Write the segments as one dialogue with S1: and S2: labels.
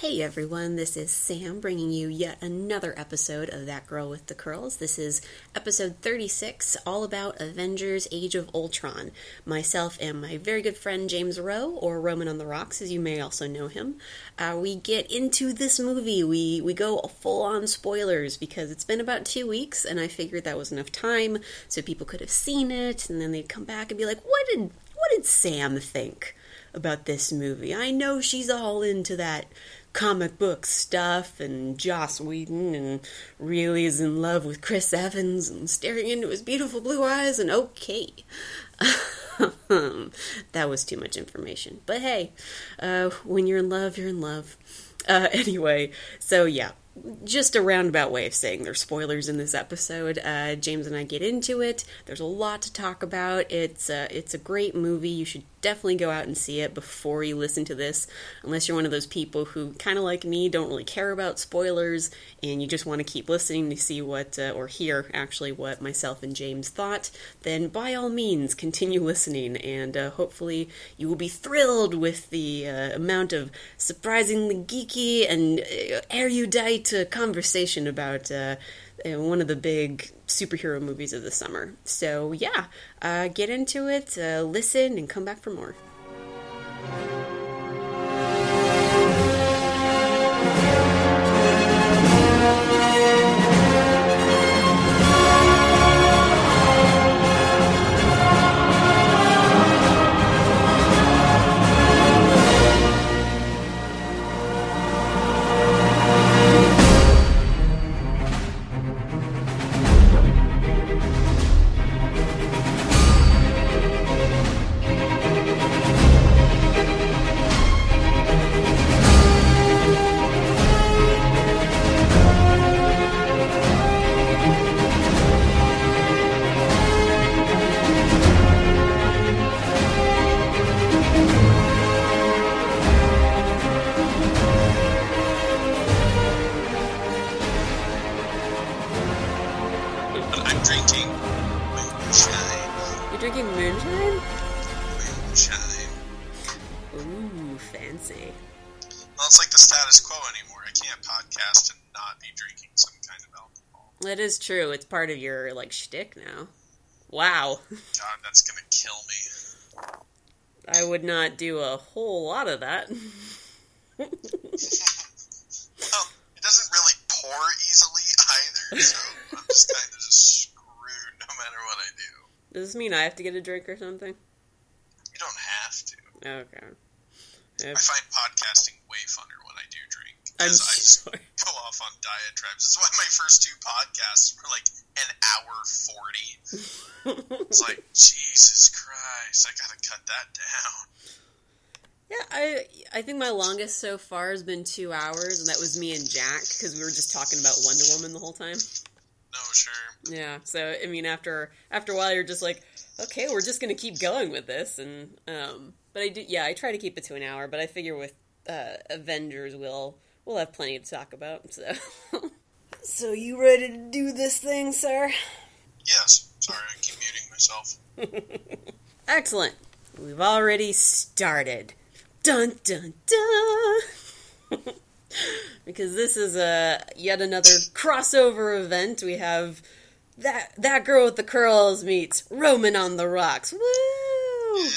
S1: Hey everyone, this is Sam bringing you yet another episode of That Girl with the Curls. This is episode 36, all about Avengers Age of Ultron. Myself and my very good friend James Rowe, or Roman on the Rocks as you may also know him, uh, we get into this movie. We, we go full on spoilers because it's been about two weeks and I figured that was enough time so people could have seen it and then they'd come back and be like, what did, what did Sam think? about this movie. I know she's all into that comic book stuff and Joss Whedon and really is in love with Chris Evans and staring into his beautiful blue eyes and okay. that was too much information. But hey, uh, when you're in love, you're in love. Uh, anyway, so yeah, just a roundabout way of saying there's spoilers in this episode. Uh, James and I get into it. There's a lot to talk about. It's a, it's a great movie. You should definitely go out and see it before you listen to this, unless you're one of those people who, kind of like me, don't really care about spoilers and you just want to keep listening to see what, uh, or hear actually what myself and James thought. Then by all means, continue listening and uh, hopefully you will be thrilled with the uh, amount of surprisingly geeky and uh, erudite uh, conversation about uh, one of the big superhero movies of the summer. So, yeah, uh, get into it, uh, listen, and come back for more. True. It's part of your, like, shtick now. Wow.
S2: God, that's gonna kill me.
S1: I would not do a whole lot of that.
S2: Well, oh, it doesn't really pour easily either, so I'm just kind of just screwed no matter what I do.
S1: Does this mean I have to get a drink or something?
S2: You don't have to.
S1: Okay.
S2: I find podcasting way funner when I do drink.
S1: I'm
S2: I just go off on diatribes. That's why my first two podcasts were like an hour 40. It's like, Jesus Christ, I gotta cut that down.
S1: Yeah, I I think my longest so far has been two hours, and that was me and Jack because we were just talking about Wonder Woman the whole time.
S2: No, sure.
S1: Yeah, so I mean, after after a while, you're just like, okay, we're just gonna keep going with this, and um, but I do, yeah, I try to keep it to an hour, but I figure with uh, Avengers, we'll we'll have plenty to talk about. So, so you ready to do this thing, sir?
S2: Yes. Sorry, I keep muting myself.
S1: Excellent. We've already started. Dun dun dun. because this is a yet another crossover event. We have that that girl with the curls meets Roman on the rocks. Woo!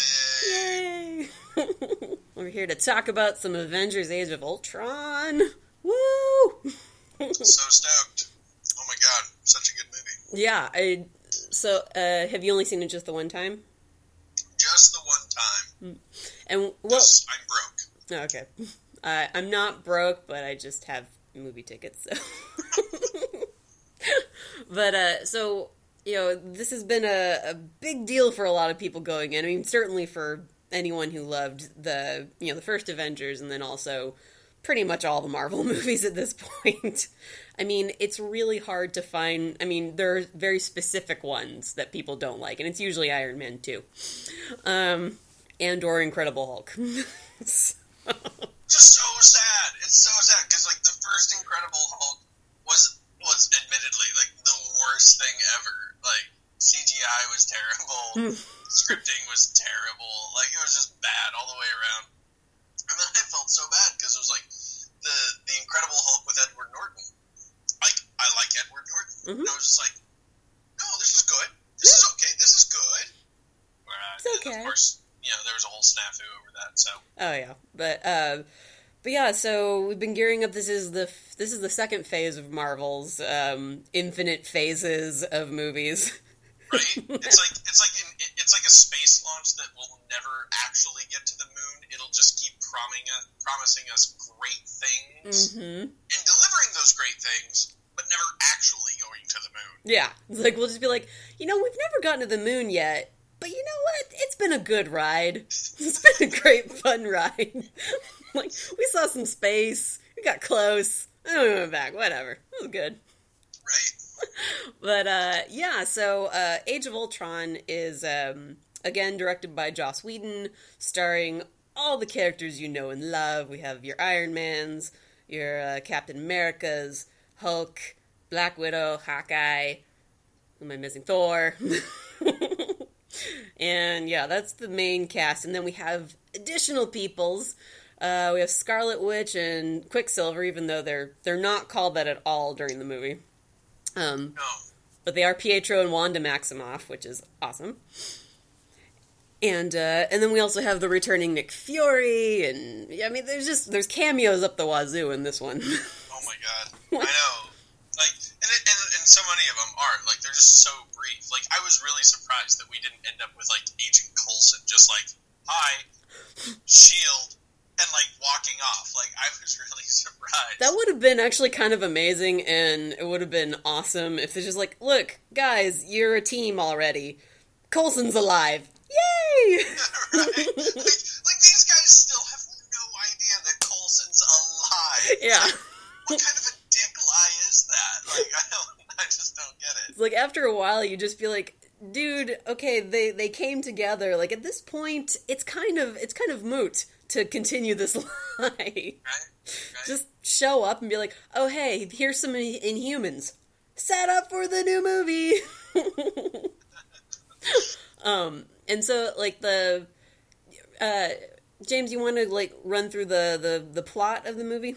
S1: Yay! We're here to talk about some Avengers: Age of Ultron. Woo!
S2: so stoked. Oh my god, such a good movie.
S1: yeah, I. So, uh, have you only seen it just the one time?
S2: Just the one time.
S1: And what?
S2: I'm broke.
S1: Oh, okay. Uh, I'm not broke, but I just have movie tickets. So. but uh, so you know, this has been a, a big deal for a lot of people going in. I mean, certainly for anyone who loved the you know the first Avengers, and then also pretty much all the Marvel movies at this point. I mean, it's really hard to find. I mean, there are very specific ones that people don't like, and it's usually Iron Man 2, um, and or Incredible Hulk.
S2: Just so sad. It's so sad because like the first Incredible Hulk was was admittedly like the worst thing ever. Like CGI was terrible, hmm. scripting was terrible. Like it was just bad all the way around. And then I felt so bad because it was like the
S1: the
S2: Incredible Hulk with Edward Norton. Like I like Edward Norton. Mm-hmm. And I was just like, no, this is good. This is okay. This is good. Right.
S1: It's okay.
S2: And of course, you know there was a whole snafu over that. So
S1: oh yeah, but. Uh... But yeah, so we've been gearing up. This is the this is the second phase of Marvel's um, infinite phases of movies.
S2: right, it's like it's like in, it- it's like a space launch that will never actually get to the moon. It'll just keep promising us, promising us great things
S1: hmm
S2: and delivering those great things, but never actually going to the moon.
S1: Yeah, it's like we'll just be like, you know, we've never gotten to the moon yet, but you know what? It's been a good ride. It's been a great fun ride. like we saw some space, we got close, then we went back. Whatever, it was good.
S2: Right?
S1: But uh, yeah, so uh, Age of Ultron is um, again directed by Joss Whedon, starring all the characters you know and love. We have your Iron Mans, your uh, Captain Americas, Hulk, Black Widow, Hawkeye. Who am I missing? Thor. and yeah, that's the main cast. And then we have additional peoples. Uh, we have Scarlet Witch and Quicksilver, even though they're they're not called that at all during the movie. Um,
S2: No.
S1: but they are Pietro and Wanda Maximoff, which is awesome. And uh, and then we also have the returning Nick Fury, and yeah, I mean, there's just there's cameos up the wazoo in this one.
S2: Oh my god. I know. Like, and, it, and and so many of them are like they're just so brief. Like, I was really surprised that we didn't end up with like Agent Coulson just like hi, shield, and like walking off. Like, I was really surprised.
S1: that would have been actually kind of amazing, and it would have been awesome if it's just like, look, guys, you're a team already. Coulson's alive, yay!
S2: right? Like, like these guys still have no idea that Coulson's alive.
S1: yeah.
S2: What kind of a dick lie is that? Like, I don't. I just don't get it.
S1: It's like after a while you just feel like dude okay they they came together like at this point it's kind of it's kind of moot to continue this lie
S2: Right? Right?
S1: just show up and be like oh hey here's some inhumans set up for the new movie um and so like the uh james you want to like run through the the the plot of the movie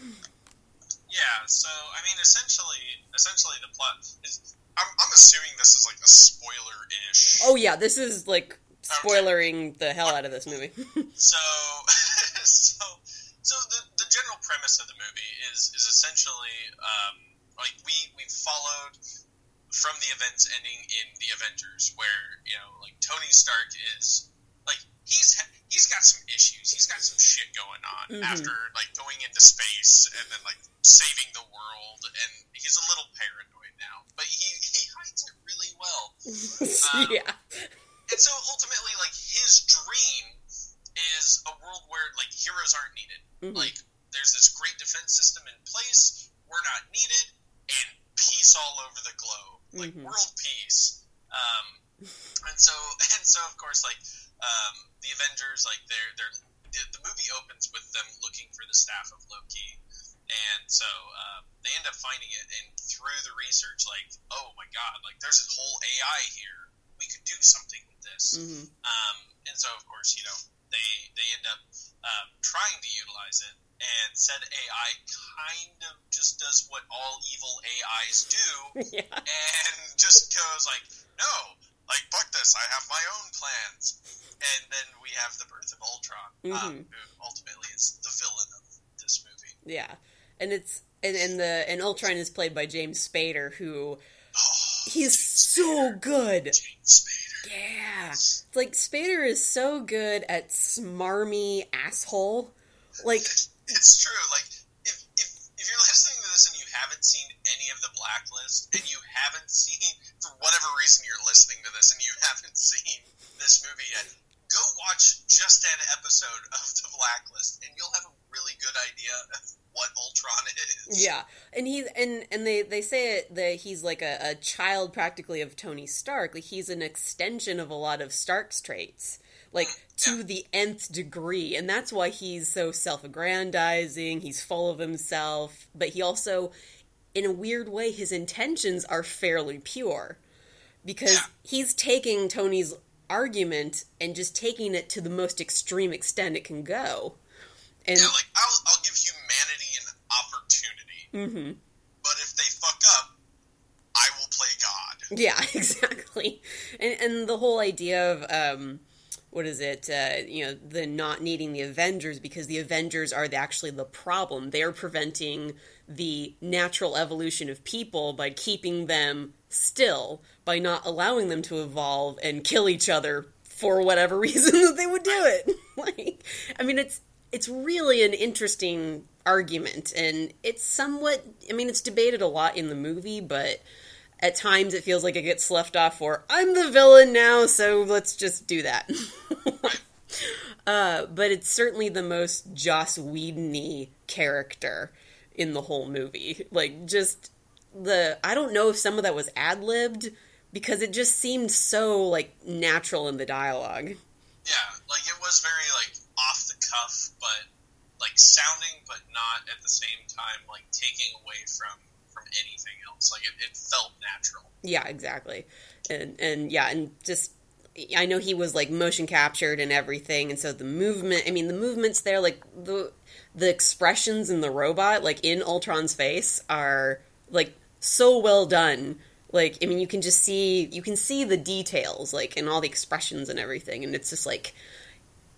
S2: Yeah, so I mean, essentially, essentially the plot is. I'm, I'm assuming this is like a spoiler-ish.
S1: oh yeah this is like spoilering the hell out of this movie
S2: So, so, so the the general premise of the movie is is essentially um, like we we followed from the events ending in the Avengers, where you know like Tony Stark is like he's he's got some issues, he's got some shit going on
S1: Mhm.
S2: after like going into space and then like saving the world, and he's a little paranoid now, but he he hides it really well. Um,
S1: yeah
S2: And so ultimately, like his dream is a world where like heroes aren't needed.
S1: Mhm.
S2: Like there's this great defense system in place. We're not needed, and peace all over the globe, like
S1: Mhm.
S2: world peace. Um, and so and so of course like um, the Avengers like they're they're the, the movie opens with them looking for the staff of Loki. And so um, they end up finding it, and through the research, like, oh my god, like there's this whole AI here. We could do something with this.
S1: hmm
S2: Um, and so, of course, you know, they they end up um, trying to utilize it, and said AI kind of just does what all evil AIs do,
S1: yeah
S2: and just goes like, no, like fuck this, I have my own plans. And then we have the birth of Ultron, um,
S1: Mhm.
S2: who ultimately is the villain of this movie.
S1: Yeah, and it's and, and the and Ultron is played by James Spader, who he's so good.
S2: James Spader.
S1: Yeah, like Spader is so good at smarmy asshole. Like,
S2: it's true. Like if, if if you're listening to this and you haven't seen any of the Blacklist, and you haven't seen for whatever reason you're listening to this and you haven't seen this movie yet, go watch just an episode of the Blacklist, and you'll have a really good idea of what Ultron is.
S1: yeah, and he and and they they say it that he's like a, a child practically of Tony Stark. Like he's an extension of a lot of Stark's traits. Like to the nth degree, and that's why he's so self-aggrandizing. He's full of himself, but he also, in a weird way, his intentions are fairly pure because
S2: Yeah.
S1: he's taking Tony's argument and just taking it to the most extreme extent it can go. And
S2: Yeah, like I'll I'll give humanity an opportunity,
S1: Mhm.
S2: but if they fuck up, I will play God.
S1: Yeah, exactly. And and the whole idea of um, what is it? Uh, you know, the not needing the Avengers because the Avengers are the, actually the problem. They are preventing the natural evolution of people by keeping them still, by not allowing them to evolve and kill each other for whatever reason that they would do it. like, I mean, it's it's really an interesting argument, and it's somewhat. I mean, it's debated a lot in the movie, but at times it feels like it gets left off for I'm the villain now, so let's just do that. uh, but it's certainly the most Joss Whedon character in the whole movie. Like just the I don't know if some of that was ad libbed because it just seemed so like natural in the dialogue.
S2: Yeah, like it was very like off the cuff, but like sounding, but not at the same time like taking away from from anything else. Like it, it felt natural.
S1: Yeah, exactly. And and yeah, and just I know he was like motion captured and everything, and so the movement. I mean, the movements there, like the the expressions in the robot, like in Ultron's face, are like so well done. Like, I mean, you can just see you can see the details, like, and all the expressions and everything, and it's just like.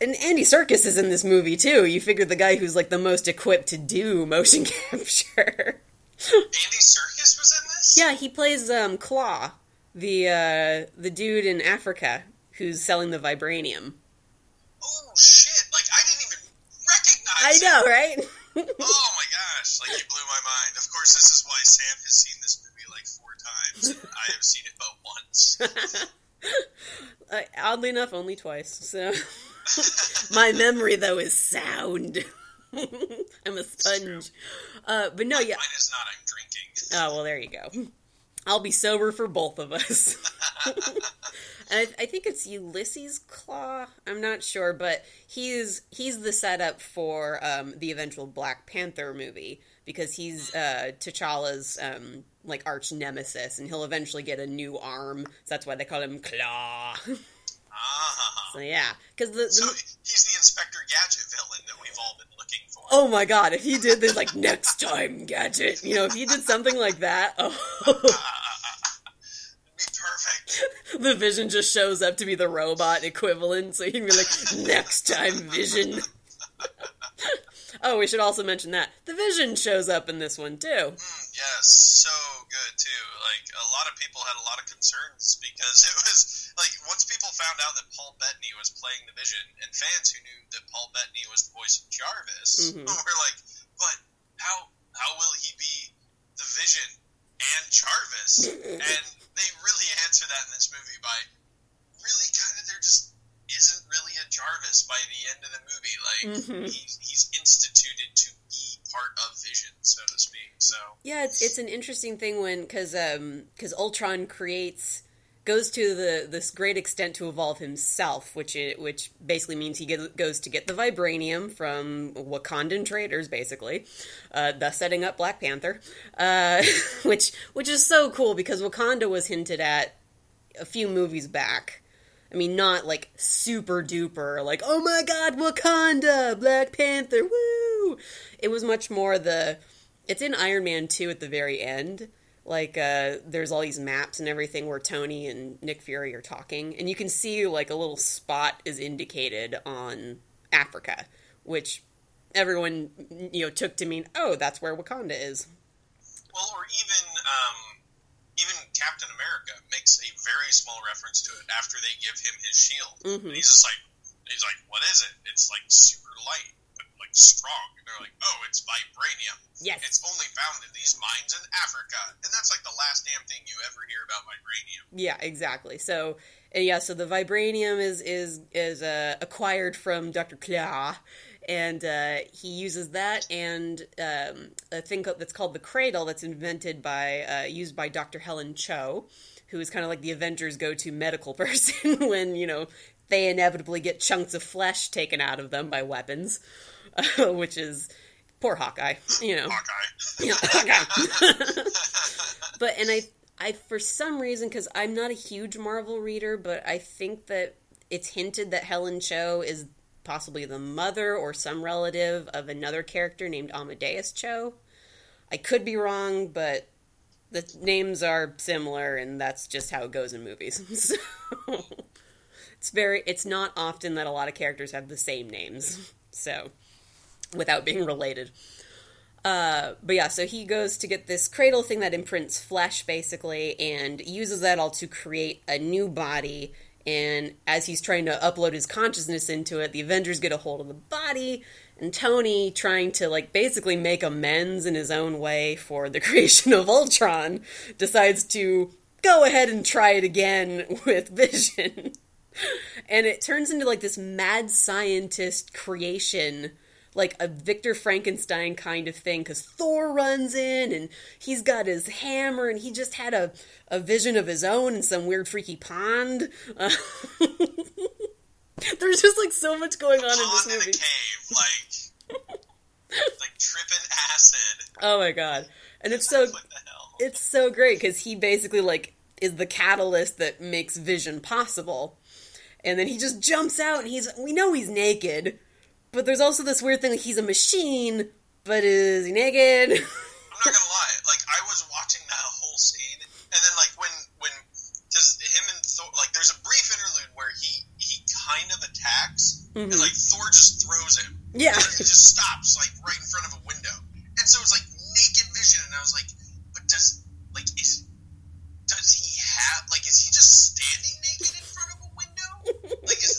S1: And Andy Serkis is in this movie too. You figure the guy who's like the most equipped to do motion capture.
S2: Andy Serkis was in this.
S1: Yeah, he plays um, Klaue, the uh, the dude in Africa who's selling the vibranium.
S2: Oh shit! Like I didn't even recognize.
S1: I know, right?
S2: oh my gosh! Like you blew my mind. Of course, this is why Sam has seen this movie like four times. I have seen it but once.
S1: uh, oddly enough, only twice. So my memory though is sound. I'm a sponge. Uh, but no, yeah.
S2: Mine is not. I'm drinking.
S1: Oh well, there you go. I'll be sober for both of us. I, I, think it's Ulysses Klaue. I'm not sure, but he's he's the setup for um, the eventual Black Panther movie because he's uh, T'Challa's um, like arch nemesis, and he'll eventually get a new arm. So that's why they call him Klaue.
S2: Ah.
S1: So yeah, because the, the,
S2: so he's the Inspector Gadget villain that we've all been looking for.
S1: Oh my god! If he did this, like next time, Gadget, you know, if he did something like that, oh.
S2: be perfect.
S1: The Vision just shows up to be the robot equivalent, so he can be like, next time, Vision. oh, we should also mention that the Vision shows up in this one too.
S2: Mm, yes, so good too. Like a lot of people had a lot of concerns because it was like once people found out that Paul Bettany was playing the Vision, and fans who knew that Paul Bettany was the voice of Jarvis
S1: Mhm.
S2: were like, "But how how will he be the Vision and Jarvis?" and they really answer that in this movie by really kind of there just isn't really a Jarvis by the end of the movie. Like
S1: Mhm.
S2: he's he's instituted to be part of Vision, so to speak. So
S1: Yeah, it's it's an interesting thing when because because Ultron creates goes to the this great extent to evolve himself, which it, which basically means he get, goes to get the vibranium from Wakandan traders, basically, uh, thus setting up Black Panther, uh, which which is so cool because Wakanda was hinted at a few movies back. I mean, not like super duper, like, oh my god, Wakanda, Black Panther, woo! It was much more the. It's in Iron Man 2 at the very end. Like, uh, there's all these maps and everything where Tony and Nick Fury are talking, and you can see, like, a little spot is indicated on Africa, which everyone, you know, took to mean, oh, that's where Wakanda is.
S2: Well, or even um, even Captain America makes a very small reference to it after they give him his shield.
S1: Mhm.
S2: And he's just like, he's like, what is it? It's like super light, strong. And they're like, oh, it's vibranium.
S1: Yes.
S2: It's only found in these mines in Africa, and that's like the last damn thing you ever hear about vibranium.
S1: Yeah, exactly. So yeah, so the vibranium is is is uh, acquired from Dr. Klaue, and uh, he uses that and um, a thing that's called the cradle that's invented by uh, used by Dr. Helen Cho, who is kind of like the Avengers' go-to medical person when you know they inevitably get chunks of flesh taken out of them by weapons, uh, which is poor Hawkeye, you know.
S2: Hawkeye.
S1: Hawkeye. but and I I for some reason because I'm not a huge Marvel reader, but I think that it's hinted that Helen Cho is possibly the mother or some relative of another character named Amadeus Cho. I could be wrong, but the names are similar, and that's just how it goes in movies. so it's very it's not often that a lot of characters have the same names. So without being related. Uh, but yeah, so he goes to get this cradle thing that imprints flesh, basically, and uses that all to create a new body. And as he's trying to upload his consciousness into it, the Avengers get a hold of the body, and Tony, trying to like basically make amends in his own way for the creation of Ultron, decides to go ahead and try it again with Vision. and it turns into like this mad scientist creation like a Victor Frankenstein kind of thing because Thor runs in and he's got his hammer and he just had a, a vision of his own in some weird freaky pond. Uh, there's just like so much going on in this movie.
S2: In cave, like like tripping acid.
S1: Oh my god! And it's so it's so great because he basically like is the catalyst that makes Vision possible. And then he just jumps out and he's we know he's naked but there's also this weird thing like he's a machine, but is he naked?
S2: I'm not gonna lie, like I was watching that whole scene, and then like when when does him and Thor like there's a brief interlude where he he kind of attacks, mm-hmm. and like Thor just throws him.
S1: Yeah,
S2: he just stops like right in front of a window, and so it's like naked vision, and I was like, but does like is does he have like is he just standing naked in front of a window? like is that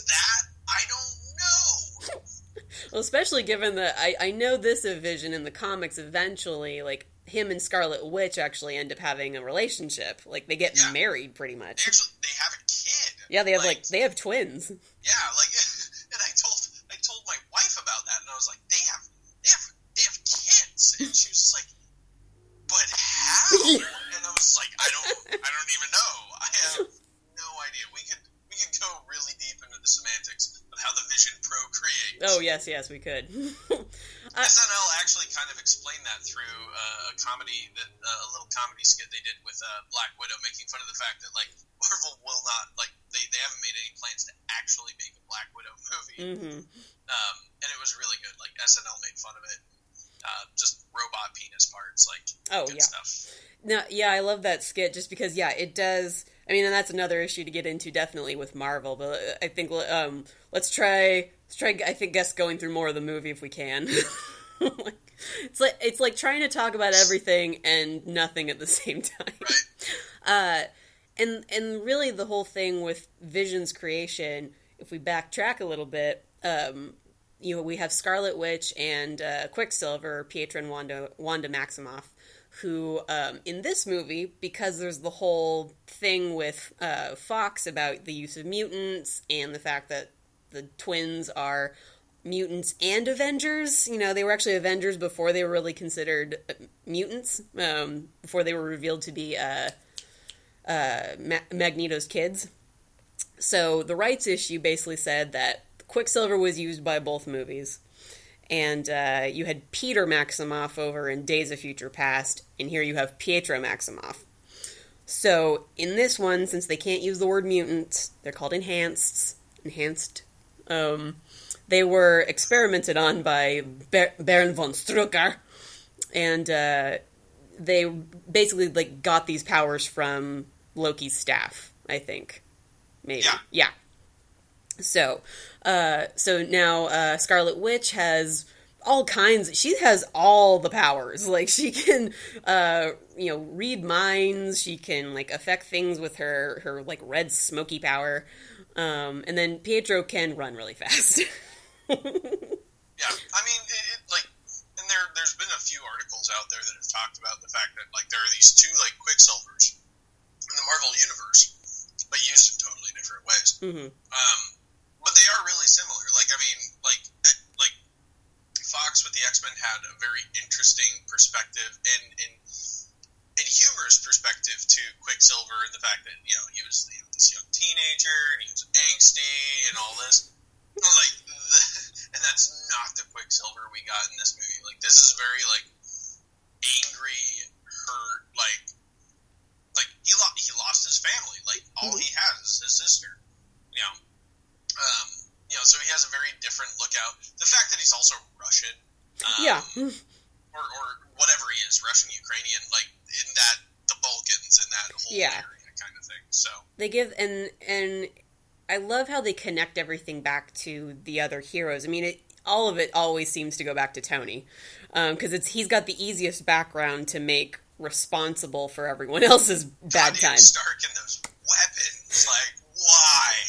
S1: well, especially given that I, I know this of Vision in the comics eventually, like him and Scarlet Witch actually end up having a relationship. Like they get yeah. married pretty much.
S2: Actually, they have a kid.
S1: Yeah, they have like, like they have twins.
S2: Yeah, like and I told I told my wife about that, and I was like, they have they have they have kids, and she was like, but how? and I was like, I don't I don't even know. I have no idea. We could we could go really deep into the semantics how the Vision procreates.
S1: Oh yes, yes, we could.
S2: uh, SNL actually kind of explained that through uh, a comedy, that uh, a little comedy skit they did with uh, Black Widow, making fun of the fact that like Marvel will not like they, they haven't made any plans to actually make a Black Widow movie,
S1: mm-hmm.
S2: um, and it was really good. Like SNL made fun of it. Uh, just robot penis parts, like
S1: oh yeah, stuff. No, yeah, I love that skit just because yeah, it does I mean, and that's another issue to get into definitely with Marvel. But I think um, let's try let's try. I think guess going through more of the movie if we can. it's like it's like trying to talk about everything and nothing at the same time. Uh, and and really the whole thing with Vision's creation. If we backtrack a little bit, um, you know, we have Scarlet Witch and uh, Quicksilver, Pietro and Wanda, Wanda Maximoff who um, in this movie because there's the whole thing with uh, fox about the use of mutants and the fact that the twins are mutants and avengers you know they were actually avengers before they were really considered uh, mutants um, before they were revealed to be uh, uh, Ma- magneto's kids so the rights issue basically said that quicksilver was used by both movies and uh, you had Peter Maximoff over in Days of Future Past, and here you have Pietro Maximoff. So in this one, since they can't use the word mutant, they're called enhanced. Enhanced. Um, they were experimented on by Ber- Baron von Strucker, and uh, they basically like got these powers from Loki's staff. I think, maybe,
S2: yeah.
S1: yeah. So, uh, so now uh, Scarlet Witch has all kinds. She has all the powers. Like she can, uh, you know, read minds. She can like affect things with her her like red smoky power. Um, and then Pietro can run really fast.
S2: yeah, I mean, it, it, like, and there there's been a few articles out there that have talked about the fact that like there are these two like Quicksilvers in the Marvel universe, but used in totally different ways.
S1: Mm-hmm.
S2: Um, but they are really similar. Like, I mean, like, eh, like Fox with the X Men had a very interesting perspective and and and humorous perspective to Quicksilver and the fact that you know he was you know, this young teenager and he was angsty and all this. Like, the, and that's not the Quicksilver we got in this movie. Like, this is very like angry, hurt, like like he lo- he lost his family. Like all he has is his sister. You know, um, you know, so he has a very different lookout. The fact that he's also Russian, um,
S1: yeah,
S2: or, or whatever he is, Russian Ukrainian, like in that the Balkans and that whole
S1: Yeah.
S2: area kind of thing. So
S1: they give and and I love how they connect everything back to the other heroes. I mean, it, all of it always seems to go back to Tony um, because it's he's got the easiest background to make responsible for everyone else's bad
S2: Tony
S1: time.
S2: Stark and those weapons, like why?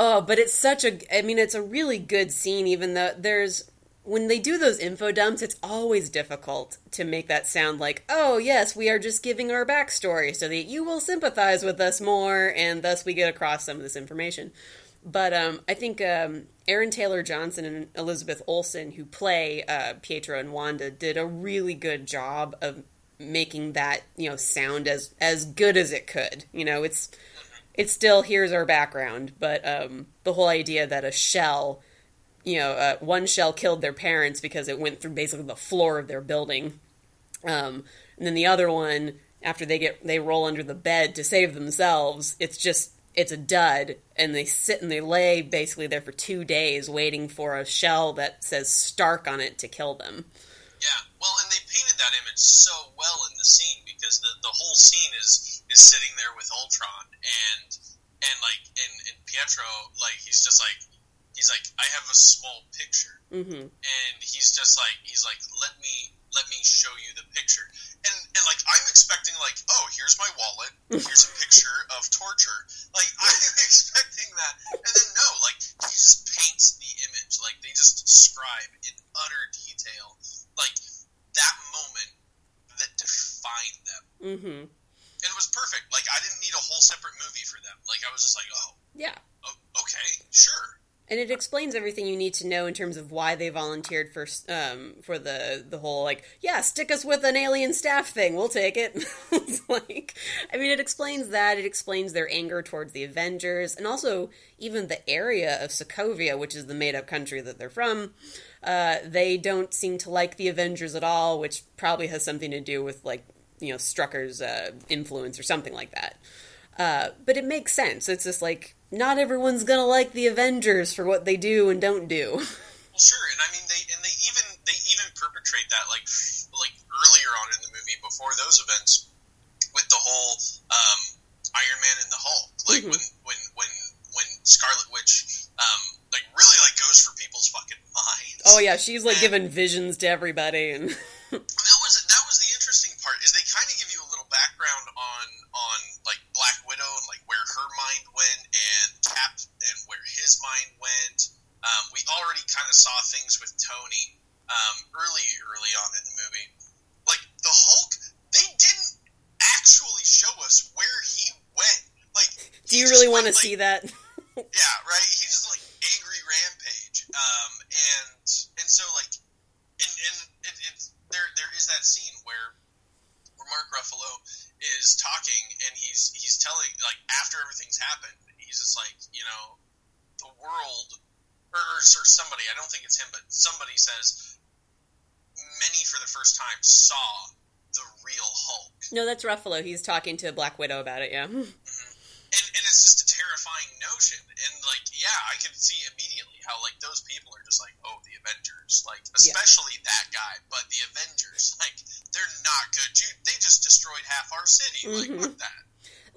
S1: Oh, but it's such a I mean, it's a really good scene. Even though there's when they do those info dumps, it's always difficult to make that sound like, oh, yes, we are just giving our backstory so that you will sympathize with us more, and thus we get across some of this information. But um, I think um, Aaron Taylor Johnson and Elizabeth Olsen, who play uh, Pietro and Wanda, did a really good job of making that you know sound as as good as it could. You know, it's it's still here's our background, but um, the whole idea that a shell you know, uh, one shell killed their parents because it went through basically the floor of their building. Um, and then the other one, after they get they roll under the bed to save themselves, it's just it's a dud, and they sit and they lay basically there for two days waiting for a shell that says Stark on it to kill them.
S2: Yeah, well, and they painted that image so well in the scene because the the whole scene is is sitting there with Ultron and and like and Pietro like he's just like he's like I have a small picture.
S1: Hmm
S2: and he's just like he's like let me let me show you the picture. And and like I'm expecting like oh here's my wallet. Here's a picture of torture. Like I'm expecting that. And then no like he just paints the image. Like they just describe in utter detail like that moment that defined them.
S1: Mm-hmm.
S2: and it was perfect. Like I didn't need a whole separate movie for them. Like I was just like oh,
S1: Yeah.
S2: oh okay sure
S1: and it explains everything you need to know in terms of why they volunteered for um for the the whole like yeah stick us with an alien staff thing. We'll take it. Like i mean it explains that. It explains their anger towards the avengers and also even the area of sokovia which is the made up country that they're from. Uh, they don't seem to like the avengers at all which probably has something to do with like you know strucker's uh, influence or something like that uh, but it makes sense. It's just like not everyone's gonna like the Avengers for what they do and don't do.
S2: Well, sure, and I mean they and they even they even perpetrate that like like earlier on in the movie before those events with the whole um, Iron Man and the Hulk, like
S1: Mhm.
S2: when when when when Scarlet Witch um, like really like goes for people's fucking minds.
S1: Oh yeah, she's like giving visions to everybody, and
S2: his mind went. Um, we already kind of saw things with Tony um, early early on in the movie. Like the Hulk, they didn't actually show us where he went. Like,
S1: do you really want to
S2: like,
S1: see that?
S2: yeah, right. He just like angry rampage, um, and and so like, and and it, it's there. There is that scene where where Mark Ruffalo is talking, and he's he's telling like after everything's happened, he's just like you know, the world, or, or, somebody. I don't think it's him, but somebody says many for the first time saw the real Hulk.
S1: No, that's Ruffalo. He's talking to Black Widow about it. Yeah,
S2: and and it's just a terrifying notion. And like, yeah, I can see immediately how like those people are just like, oh, the Avengers, like especially that guy. But the Avengers, like, they're not good. Dude, they just destroyed half our city. Like,
S1: Mhm.
S2: what that?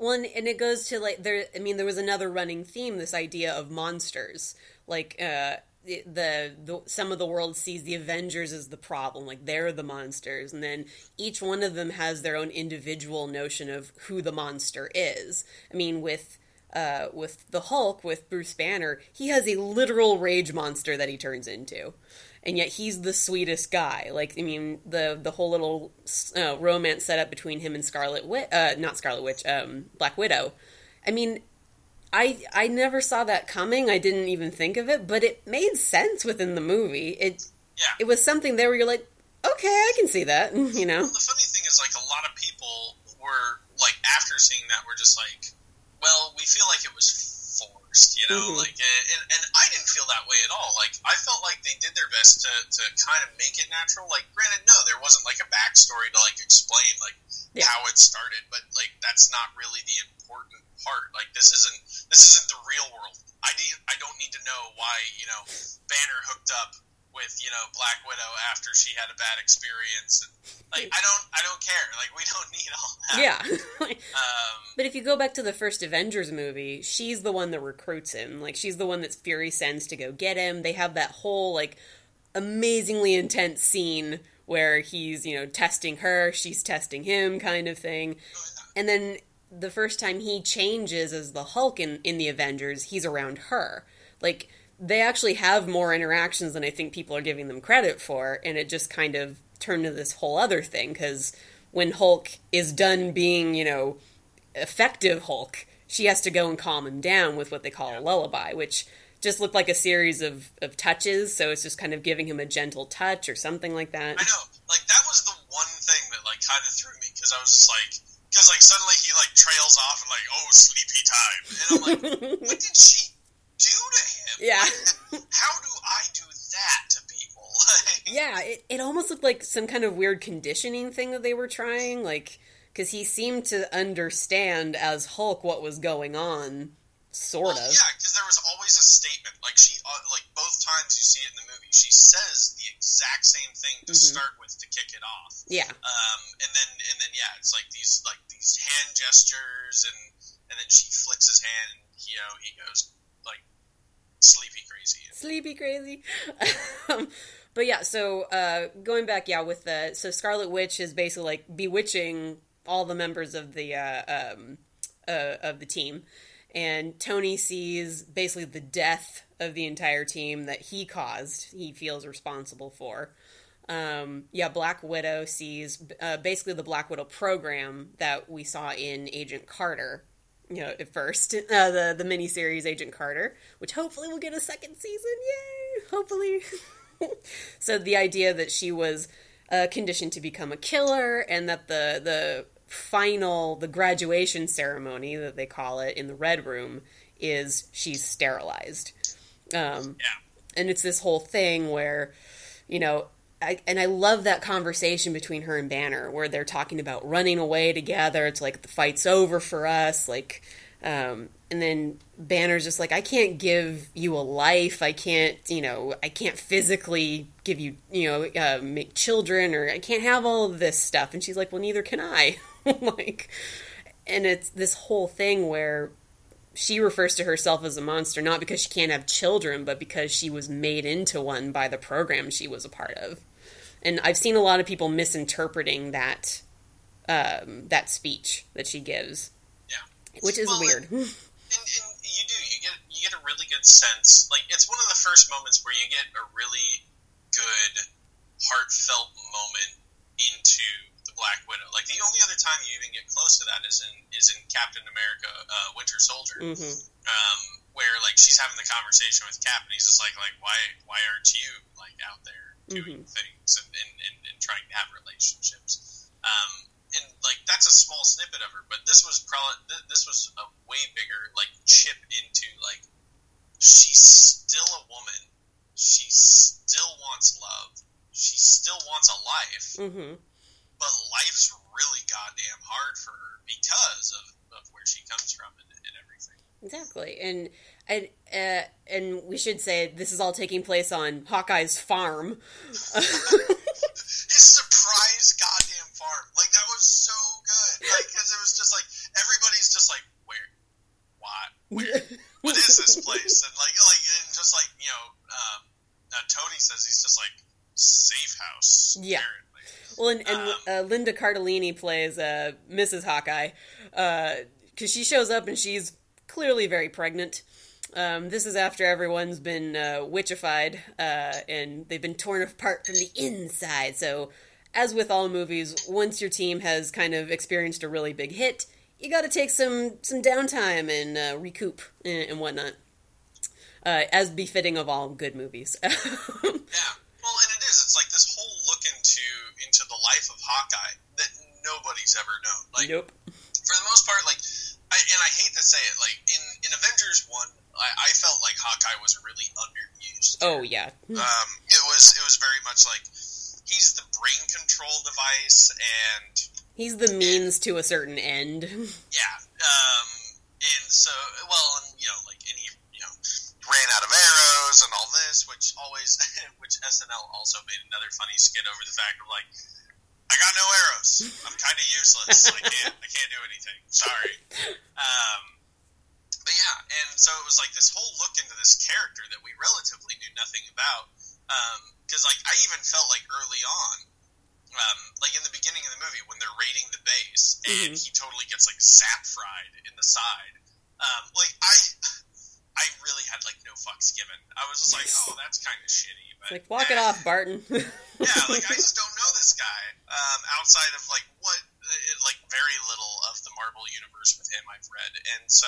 S1: Well, and, and it goes to like there. I mean, there was another running theme: this idea of monsters. Like uh, the, the some of the world sees the Avengers as the problem, like they're the monsters, and then each one of them has their own individual notion of who the monster is. I mean, with uh, with the Hulk, with Bruce Banner, he has a literal rage monster that he turns into. And yet he's the sweetest guy. Like I mean, the the whole little uh, romance set up between him and Scarlet Witch, uh, not Scarlet Witch, um, Black Widow. I mean, I I never saw that coming. I didn't even think of it, but it made sense within the movie. It
S2: Yeah.
S1: it was something there where you're like, okay, I can see that. You know,
S2: Well, the funny thing is, like, a lot of people were like, after seeing that, were just like, well, we feel like it was you know,
S1: Mhm.
S2: like, and, and I didn't feel that way at all. Like, I felt like they did their best to, to kind of make it natural. Like, granted, no, there wasn't like a backstory to like explain like
S1: Yeah.
S2: how it started, but like that's not really the important part. Like, this isn't this isn't the real world. I need I don't need to know why you know Banner hooked up with you know Black Widow after she had a bad experience and like I don't I don't care. Like we don't need all that.
S1: Yeah. um, but if you go back to the first Avengers movie, she's the one that recruits him. Like she's the one that Fury sends to go get him. They have that whole like amazingly intense scene where he's, you know, testing her, she's testing him kind of thing. And then the first time he changes as the Hulk in, in the Avengers, he's around her. Like they actually have more interactions than I think people are giving them credit for, and it just kind of turned to this whole other thing because when Hulk is done being, you know, effective Hulk, she has to go and calm him down with what they call a lullaby, which just looked like a series of, of touches. So it's just kind of giving him a gentle touch or something like that.
S2: I know, like that was the one thing that like kind of threw me because I was just like, because like suddenly he like trails off and like, oh, sleepy time, and I'm like, what did she do to him?
S1: Yeah.
S2: Like, how do I do that to people?
S1: yeah, it, it almost looked like some kind of weird conditioning thing that they were trying, like because he seemed to understand as Hulk what was going on, sort well, of.
S2: Yeah, because there was always a statement. Like she, uh, like both times you see it in the movie, she says the exact same thing to mm-hmm. start with to kick it off.
S1: Yeah.
S2: Um, and then and then yeah, it's like these like these hand gestures, and and then she flicks his hand, and you know he goes like sleepy crazy.
S1: Sleepy crazy. but yeah, so uh, going back, yeah, with the so Scarlet Witch is basically like bewitching all the members of the uh, um, uh, of the team, and Tony sees basically the death of the entire team that he caused. He feels responsible for. Um, yeah, Black Widow sees uh, basically the Black Widow program that we saw in Agent Carter. You know, at first, uh, the the miniseries Agent Carter, which hopefully will get a second season. Yay! Hopefully. so the idea that she was uh, conditioned to become a killer, and that the the final the graduation ceremony that they call it in the red room is she's sterilized. Um,
S2: yeah.
S1: And it's this whole thing where, you know, I, and I love that conversation between her and Banner where they're talking about running away together. It's like the fight's over for us. Like, um, and then Banner's just like, I can't give you a life. I can't, you know, I can't physically give you, you know, uh, make children or I can't have all of this stuff. And she's like, well, neither can I. like, and it's this whole thing where she refers to herself as a monster not because she can't have children, but because she was made into one by the program she was a part of. And I've seen a lot of people misinterpreting that um, that speech that she gives.
S2: Yeah,
S1: which is well, weird.
S2: And, and, you do you get you get a really good sense. Like it's one of the first moments where you get a really good heartfelt moment into the Black Widow. Like the only other time you even get close to that is in is in Captain America: uh, Winter Soldier,
S1: mm-hmm.
S2: um, where like she's having the conversation with Cap, and he's just like, like why why aren't you like out there doing mm-hmm. things and, and, and, and, trying to have relationships? Um, and like that's a small snippet of her, but this was probably this was a way bigger like chip into like she's still a woman. She still wants love. She still wants a life.
S1: Mm-hmm
S2: but life's really goddamn hard for her because of, of where she comes from and, and everything.
S1: Exactly, and and uh, and we should say this is all taking place on Hawkeye's farm.
S2: His surprise goddamn farm, like that was so good, like because it was just like everybody's just like, where, what, where, what is this place, and like like and just like you know, um, uh, Tony says he's just like safe house.
S1: Yeah. Well, and, and um, uh, Linda Cardellini plays uh, Mrs. Hawkeye because uh, she shows up and she's clearly very pregnant. Um, this is after everyone's been uh, witchified uh, and they've been torn apart from the inside. So, as with all movies, once your team has kind of experienced a really big hit, you got to take some some downtime and uh, recoup and, and whatnot, uh, as befitting of all good movies.
S2: yeah, well, and it is. It's like this whole look into into the life of Hawkeye that nobody's ever known. Like,
S1: nope.
S2: For the most part, like, I, and I hate to say it, like in in Avengers one, I, I felt like Hawkeye was really underused.
S1: Oh yeah.
S2: Um, it was it was very much like he's the brain control device and
S1: he's the means and, to a certain end.
S2: Yeah. Um, and so, well, and you know, like, and he, you know, ran out of arrows and all this, which always, which SNL also made another funny skit over the fact of like, I got no arrows. I'm kind kind of useless. I can't I can't do anything. Sorry. Um, but yeah, and so it was like this whole look into this character that we relatively knew nothing about. Because like I even felt like early on, um, like in the beginning of the movie when they're raiding the base and
S1: Mhm.
S2: he totally gets like sap fried in the side. Um, like I, I really had like no fucks given. I was just like, oh, that's kind of shitty. But
S1: Like, walk it
S2: eh.
S1: off, Barton.
S2: Yeah, like I just don't know this guy um, outside of like what, uh, like very little of the Marvel universe with him I've read, and so,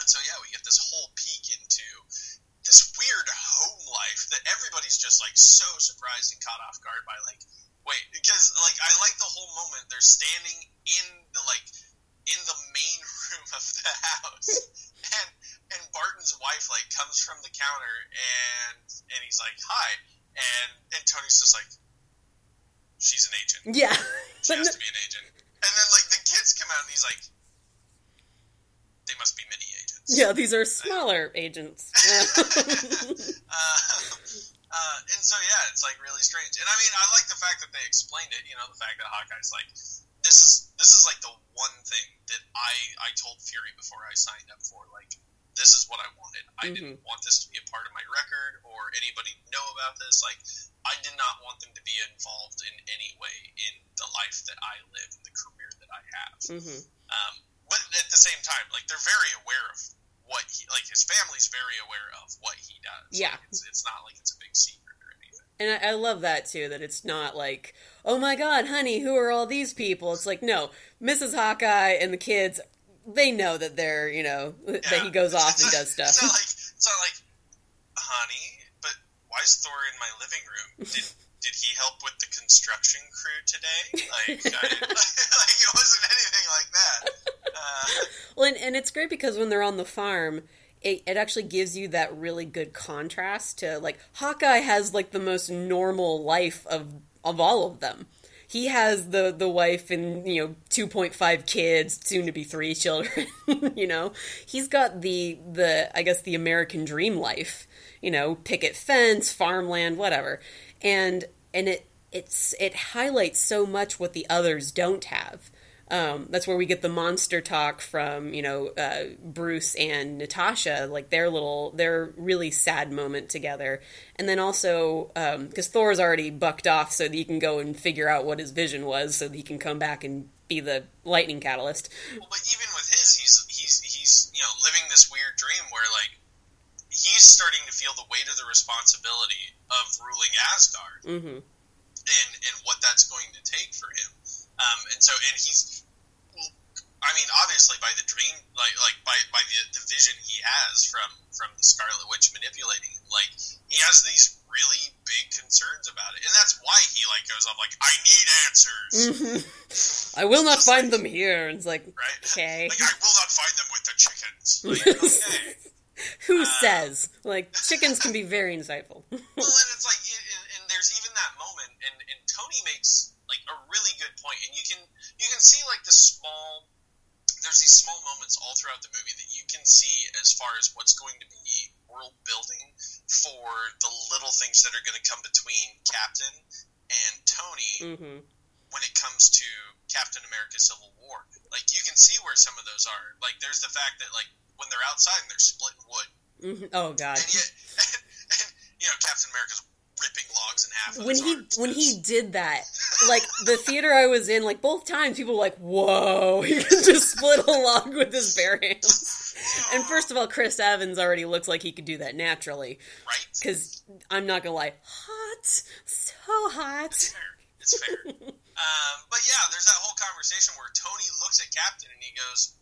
S2: and so yeah, we get this whole peek into this weird home life that everybody's just like so surprised and caught off guard by. Like, wait, because like I like the whole moment they're standing in the like in the main room of the house, and and Barton's wife like comes from the counter and and he's like hi, and and Tony's just like she's an agent.
S1: yeah.
S2: She has to be an agent. And then like the kids come out and he's like, they must be mini agents.
S1: Yeah, these are smaller agents.
S2: uh, uh, and so yeah, it's like really strange. And I mean, I like the fact that they explained it. You know, the fact that Hawkeye's like, this is this is like the one thing that I I told Fury before I signed up for. Like, this is what I wanted. I didn't want this to be a part of my record or anybody know about this. Like, I did not want them to be involved in any way in the life that I live and the career that I have.
S1: hmm
S2: Um, but at the same time, like they're very aware of what he like. His family's very aware of what he does.
S1: Yeah.
S2: Like, it's, it's not like it's a big secret or anything.
S1: And I, I love that too. That it's not like, oh my god, honey, who are all these people? It's like, no, Mrs. Hawkeye and the kids, they know that they're, you know, that he goes off and does stuff.
S2: It's not like it's not like, honey, but why is Thor in my living room? Did did he help with the construction crew today? Like, I, like it wasn't anything like that. Uh,
S1: Well, and, and it's great because when they're on the farm, it, it actually gives you that really good contrast to like Hawkeye has like the most normal life of of all of them. He has the the wife and you know two point five kids, soon to be three children. you know, he's got the the I guess the American dream life. You know, picket fence, farmland, whatever, and and it it's it highlights so much what the others don't have. Um, that's where we get the monster talk from, you know, uh, Bruce and Natasha, like their little, their really sad moment together. And then also, because Thor's already bucked off so that he can go and figure out what his vision was so that he can come back and be the lightning catalyst.
S2: Well, but even with his, he's he's he's you know living this weird dream where like he's starting to feel the weight of the responsibility of ruling Asgard
S1: hmm
S2: and and what that's going to take for him. Um, and so and he's, I mean, obviously by the dream, like like by by the, the vision he has from from the Scarlet Witch manipulating him, like he has these really big concerns about it, and that's why he like goes off like, I need answers,
S1: hmm I will not find them here. And it's like,
S2: right?
S1: okay.
S2: Like I will not find them with the chickens. Like, okay.
S1: Who says? Like, chickens can be very insightful.
S2: well, and it's like, and, and- and there's even that moment, and, and Tony makes like a really good point, and you can you can see like the small. There's these small moments all throughout the movie that you can see as far as what's going to be world building for the little things that are going to come between Captain and Tony
S1: hmm
S2: when it comes to Captain America: Civil War. Like you can see where some of those are. Like there's the fact that like when they're outside and they're splitting wood,
S1: hmm Oh God.
S2: and yet, and, you know, Captain America's ripping logs in half.
S1: when he
S2: arms.
S1: when he did that, like the theater I was in, like both times, people were like, "Whoa!" He can just split a log with his bare hands. And first of all, Chris Evans already looks like he could do that naturally.
S2: right,
S1: Because I'm not gonna lie, hot, so hot.
S2: it's fair. It's fair. um, but yeah, there's that whole conversation where Tony looks at Captain and he goes,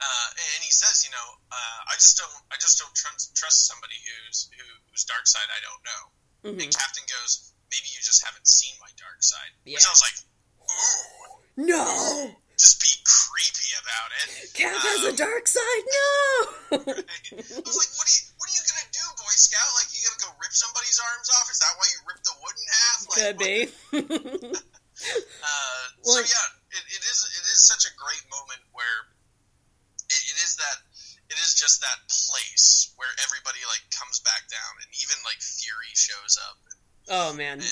S2: uh, and he says, you know, uh, I just don't, I just don't trust, trust somebody who's who, whose dark side I don't know.
S1: Mhm.
S2: And Captain goes, maybe you just haven't seen my dark side. Which I was like, ooh,
S1: No,
S2: just be creepy about it.
S1: Cap has a
S2: Um,
S1: dark side. No.
S2: I was like, what are you, what are you gonna do, Boy Scout? Like, you gonna go rip somebody's arms off? Is that why you ripped the wood in half? Like,
S1: Could
S2: what-
S1: be.
S2: Uh,
S1: Well,
S2: so yeah, it, it is. It is such a great moment where it, it is that it is just that place where everybody like comes back down, and even like Up,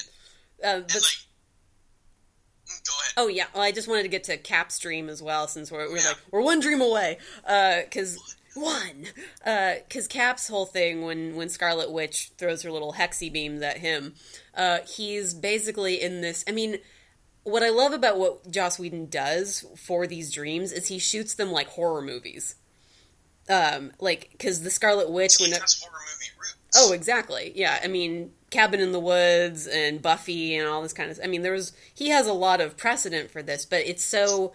S1: oh. Uh,
S2: and
S1: but
S2: like. mm, Go ahead.
S1: Oh yeah, well, I just wanted to get to Cap's dream as well, since we're, we're yeah. like we're one dream away. Because uh, one, because uh, Cap's whole thing when when Scarlet Witch throws her little hexy beams at him, uh, he's basically in this. I mean, what I love about what Joss Whedon does for these dreams is he shoots them like horror movies. Um, like because the Scarlet Witch
S2: when horror movie roots.
S1: Oh, exactly. Yeah, I mean, Cabin in the Woods and Buffy and all this kind of. I mean, there was he has a lot of precedent for this, but it's so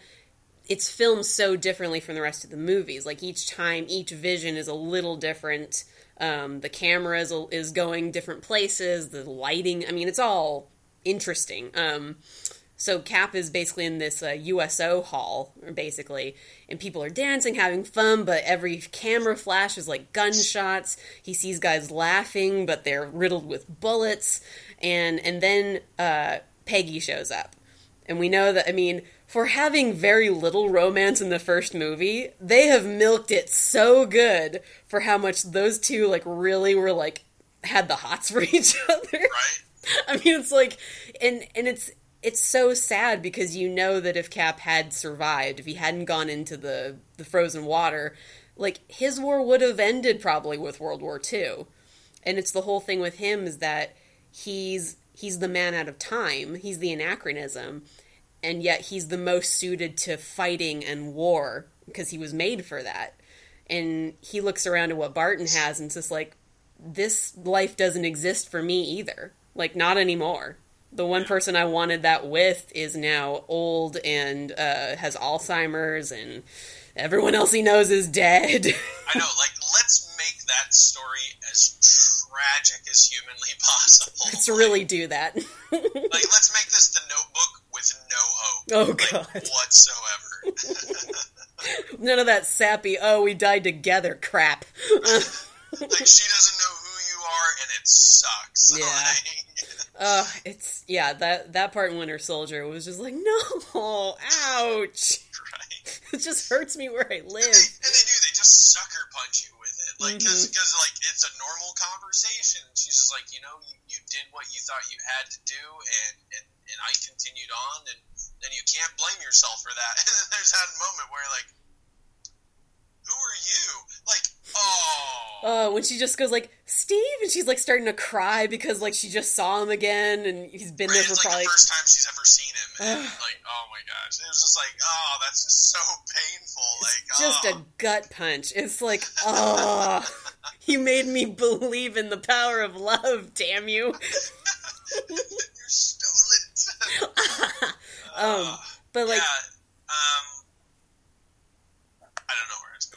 S1: it's filmed so differently from the rest of the movies. Like each time, each vision is a little different. Um, the camera is, is going different places. The lighting. I mean, it's all interesting. Um, so Cap is basically in this uh, USO hall, basically, and people are dancing, having fun, but every camera flash is like gunshots. He sees guys laughing, but they're riddled with bullets, and and then uh, Peggy shows up, and we know that. I mean, for having very little romance in the first movie, they have milked it so good for how much those two like really were like had the hots for each other.
S2: Right.
S1: I mean, it's like, and and it's it's so sad because you know that if Cap had survived, if he hadn't gone into the the frozen water, like his war would have ended probably with World War II. And it's the whole thing with him is that he's he's the man out of time. He's the anachronism, and yet he's the most suited to fighting and war because he was made for that. And he looks around at what Barton has and it's just like this life doesn't exist for me either. Like not anymore the one person I wanted that with is now old and uh, has Alzheimer's, and everyone else he knows is dead.
S2: I know, like, let's make that story as tragic as humanly possible.
S1: Let's like, really do that.
S2: like, let's make this the notebook with no hope.
S1: Oh, God.
S2: Like, whatsoever.
S1: None of that sappy, oh, we died together crap.
S2: like, she doesn't know who you are, and it sucks.
S1: Yeah. Uh, it's yeah that that part in Winter Soldier was just like no, ouch. Right. It just hurts me where I live. And
S2: they, and they do. They just sucker punch you with it, like because mm-hmm. like it's a normal conversation. She's just like you know you, you did what you thought you had to do, and and and I continued on, and then you can't blame yourself for that. And then there's that moment where like who are you? Like, oh.
S1: Uh, when she just goes like, Steve, and she's like starting to cry because like she just saw him again, and he's been right, there for
S2: it's
S1: probably
S2: like the first time she's ever seen him, and like, oh my gosh, it was just like, oh, that's just so painful. Like,
S1: just
S2: oh.
S1: a gut punch. It's like, oh, you made me believe in the power of love. Damn you.
S2: you stole it.
S1: um, but like,
S2: yeah, um,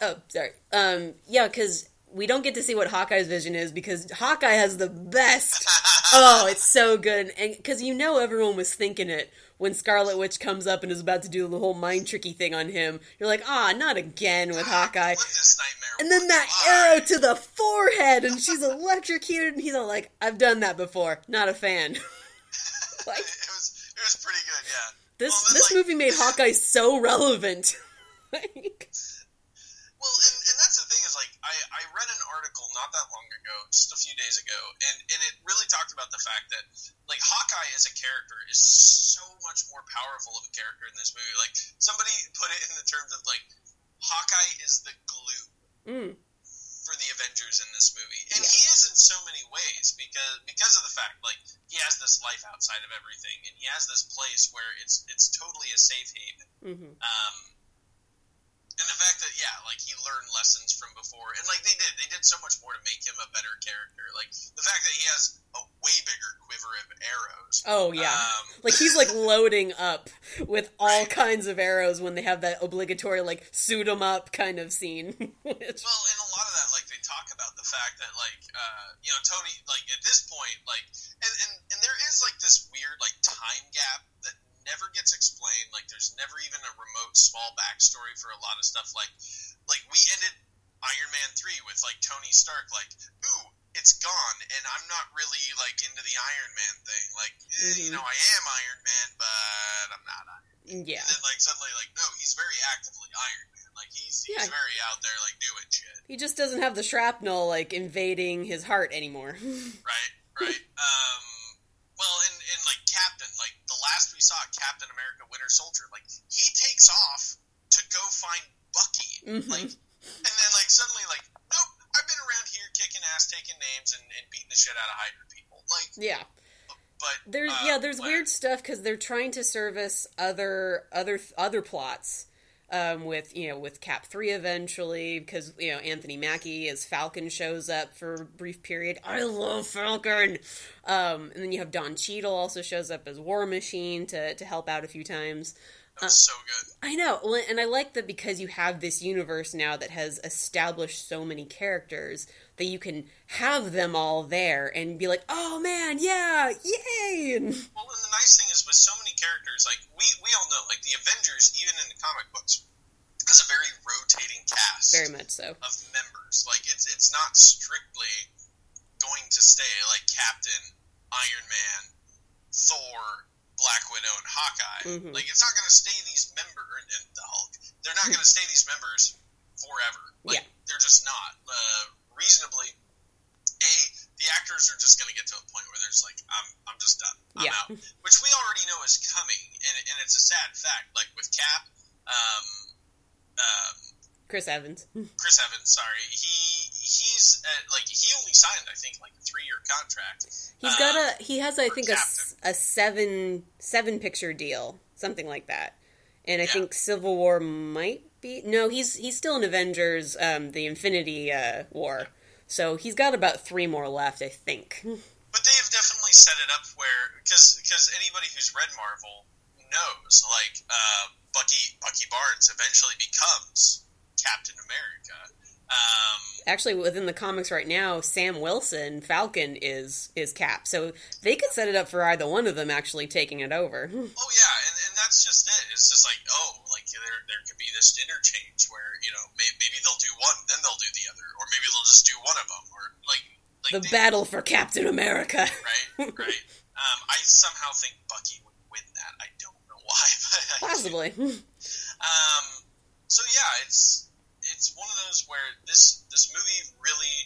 S1: Oh, sorry. Um, yeah, because we don't get to see what Hawkeye's vision is because Hawkeye has the best. oh, it's so good, and because you know everyone was thinking it when Scarlet Witch comes up and is about to do the whole mind tricky thing on him. You're like, ah, not again with Hawkeye. And then that arrow to the forehead, and she's electrocuted, and he's all like, I've done that before. Not a fan.
S2: like, it was it was pretty good, yeah.
S1: This well, this like, movie made Hawkeye so relevant.
S2: like, well, and, and that's the thing is like I, I read an article not that long ago, just a few days ago, and, and it really talked about the fact that like Hawkeye as a character is so much more powerful of a character in this movie. Like somebody put it in the terms of like Hawkeye is the glue
S1: mm.
S2: for the Avengers in this movie, and yeah. he is in so many ways because because of the fact like he has this life outside of everything, and he has this place where it's it's totally a safe haven.
S1: Mm-hmm.
S2: Um, and the fact that yeah, like he learned lessons from before, and like they did, they did so much more to make him a better character. Like the fact that he has a way bigger quiver of arrows.
S1: Oh yeah, um, like he's like loading up with all kinds of arrows when they have that obligatory like suit him up kind of scene.
S2: Well, and a lot of that, like they talk about the fact that like uh, you know Tony, like at this point, like and, and and there is like this weird like time gap that never gets explained. Like there's never even a remote small backstory for a lot of stuff. Like like we ended Iron Man three with like Tony Stark like ooh it's gone and I'm not really like into the Iron Man thing. Like eh, mm-hmm. you know I am Iron Man but I'm not Iron.
S1: Man. Yeah.
S2: And then like suddenly like no he's very actively Iron Man. Like he's he's yeah. very out there like doing shit.
S1: He just doesn't have the shrapnel like invading his heart anymore.
S2: right. Right. um. Well, and, and like Captain, like the last we saw Captain America Winter Soldier. Like he takes off to go find Bucky,
S1: Mhm.
S2: like, and then like suddenly like, nope, I've been around here kicking ass, taking names, and, and beating the shit out of Hydra people. Like,
S1: Yeah.
S2: but
S1: There's
S2: uh,
S1: yeah, there's
S2: but-
S1: weird stuff because they're trying to service other other other plots um, with you know with Cap three eventually because you know Anthony Mackie as Falcon shows up for a brief period. I love Falcon, um, and then you have Don Cheadle also shows up as War Machine to to help out a few times.
S2: Was so good.
S1: I know, well, and I like that because you have this universe now that has established so many characters that you can have them all there and be like, "Oh man, yeah, yay!" And,
S2: Well, and the nice thing is with so many characters, like we we all know, like the Avengers, even in the comic books, has a very rotating cast
S1: very much so.
S2: of members. Like it's it's not strictly going to stay like Captain, Iron Man, Thor, Black Widow, and Hawkeye.
S1: Mhm.
S2: Like it's not going to stay these members and the Hulk. They're not going to stay these members forever. Like
S1: Yeah.
S2: they're just not. Uh, reasonably, a the actors are just going to get to a point where they're just like, I'm I'm just done. I'm
S1: Yeah.
S2: out. Which we already know is coming, and and it's a sad fact. Like with Cap, um, um,
S1: Chris Evans.
S2: Chris Evans, sorry, he he's uh, like he only signed I think like a three year contract.
S1: He's got
S2: Uh,
S1: a he has I think a seven seven picture deal, something like that. And I
S2: Yeah.
S1: think Civil War might be no, he's he's still in Avengers, um, the Infinity uh, War. So he's got about three more left, I think.
S2: But they have definitely set it up where because because anybody who's read Marvel knows like uh, Bucky Bucky Barnes eventually becomes Captain America. Um,
S1: Actually, within the comics right now, Sam Wilson, Falcon, is is Cap. So they could set it up for either one of them actually taking it over.
S2: Oh yeah, and, and that's just it. It's just like oh, there there could be this interchange where you know maybe, maybe they'll do one, then they'll do the other, or maybe they'll just do one of them, or like like
S1: the
S2: they-
S1: battle for Captain America.
S2: right, right. Um, I somehow think Bucky would win that. I don't know why, but
S1: Possibly.
S2: Um, so yeah, it's it's one of those where this this movie really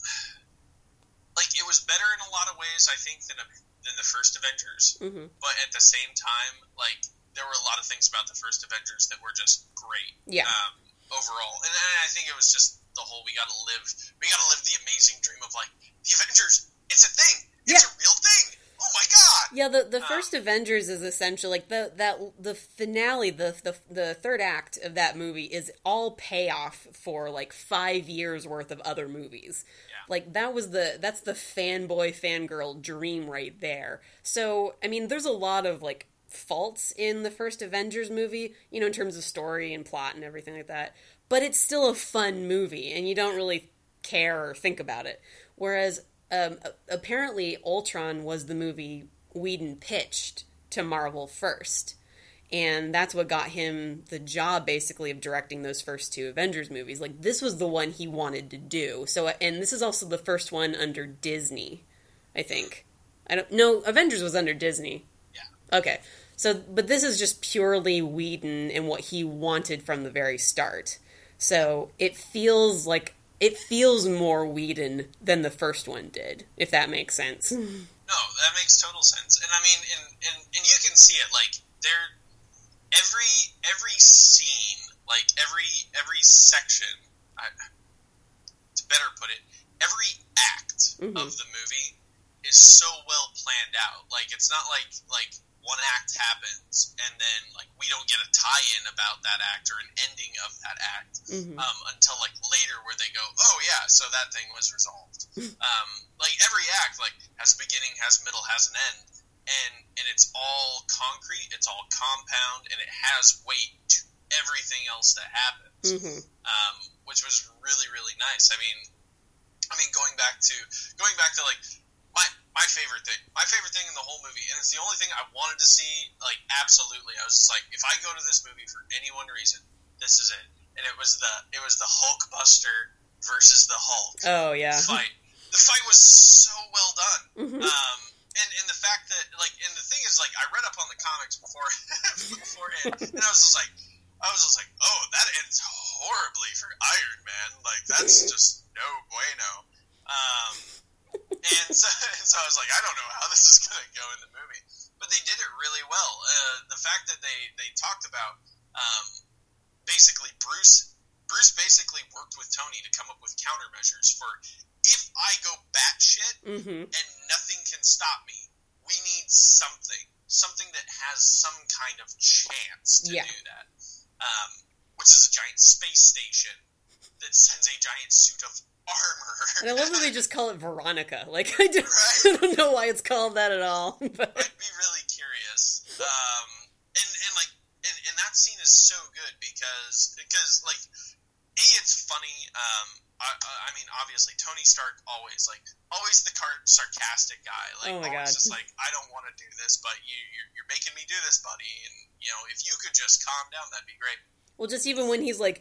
S2: like it was better in a lot of ways, I think, than a, than the first Avengers.
S1: hmm
S2: But at the same time, like there were a lot of things about the first Avengers that were just great.
S1: Yeah.
S2: Um, overall, and, I think it was just the whole we got to live we got to live the amazing dream of like the Avengers. It's a thing. It's
S1: Yeah.
S2: a real thing. Oh my god.
S1: Yeah, the the
S2: Uh,
S1: first Avengers is essentially like the that the finale, the the the third act of that movie is all payoff for like five years worth of other movies.
S2: Yeah.
S1: Like that was the that's the fanboy fangirl dream right there. So I mean, there's a lot of like faults in the first Avengers movie, you know, in terms of story and plot and everything like that. But it's still a fun movie, and you don't really care or think about it. Whereas um, apparently Ultron was the movie Whedon pitched to Marvel first. And that's what got him the job, basically, of directing those first two Avengers movies. Like, this was the one he wanted to do. So, and this is also the first one under Disney, I think. I don't no Avengers was under Disney.
S2: Yeah.
S1: Okay. So, but this is just purely Whedon and what he wanted from the very start. So it feels like it feels more Whedon than the first one did, if that makes sense.
S2: No, that makes total sense. And I mean, and, and, and you can see it. Like there, every every scene, like every every section, I, to better put it, every act
S1: Mhm.
S2: of the movie is so well planned out. Like it's not like like one act happens and then like we don't get a tie-in about that act or an ending of that act
S1: Mhm.
S2: um, until like later where they go, oh yeah, so that thing was resolved. um, like every act like has a beginning, has a middle, has an end, and and it's all concrete, it's all compound, and it has weight to everything else that happens,
S1: hmm
S2: um, which was really really nice. I mean, I mean going back to going back to like my favorite thing, my favorite thing in the whole movie, and it's the only thing I wanted to see. Like absolutely, I was just like, if I go to this movie for any one reason, this is it. And it was the it was the Hulkbuster versus the Hulk
S1: Oh yeah.
S2: fight. The fight was so well done.
S1: Mhm.
S2: Um, and, and the fact that like and the thing is like I read up on the comics before beforehand and I was just like I was just like oh that ends horribly for Iron Man like that's just no bueno um, and so, and so I was like I don't know how this is gonna go in the movie but but they did it really well. Uh, the fact that they they talked about um, basically Bruce Bruce basically worked with Tony to come up with countermeasures for if I go batshit
S1: Mm-hmm.
S2: and nothing can stop me, we need something, something that has some kind of chance to
S1: Yeah.
S2: do that. Um, which is a giant space station that sends a giant suit of armor.
S1: And I love that they just call it Veronica. Like I don't,
S2: Right.
S1: I don't know why it's called that at all. But
S2: I'd be really curious. Um, and, and like, and, and that scene is so good because, because like, A, it's funny. Um, I, I- mean, obviously, Tony Stark always, like, always the car- sarcastic guy. Like,
S1: Oh my
S2: always
S1: God.
S2: just like, I don't want to do this, but you, you're, you're making me do this, buddy. And, you know, if you could just calm down, that'd be great.
S1: well, just even when he's like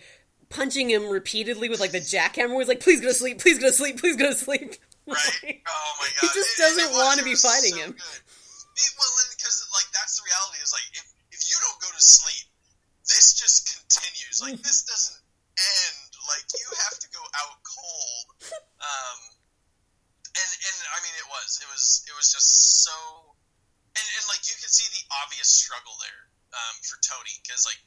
S1: punching him repeatedly with like the jackhammer, he's like, "Please go to sleep, please go to sleep, please go to sleep."
S2: Right? oh my god!
S1: He
S2: just
S1: doesn't
S2: it was-
S1: wanna be fighting
S2: so
S1: him.
S2: It- well, because like that's the reality is like if if you don't go to sleep, this just continues. Like this doesn't end. Like you have to go out cold. Um, and and I mean it was it was it was just so, and and like you can see the obvious struggle there um, for Tony because like.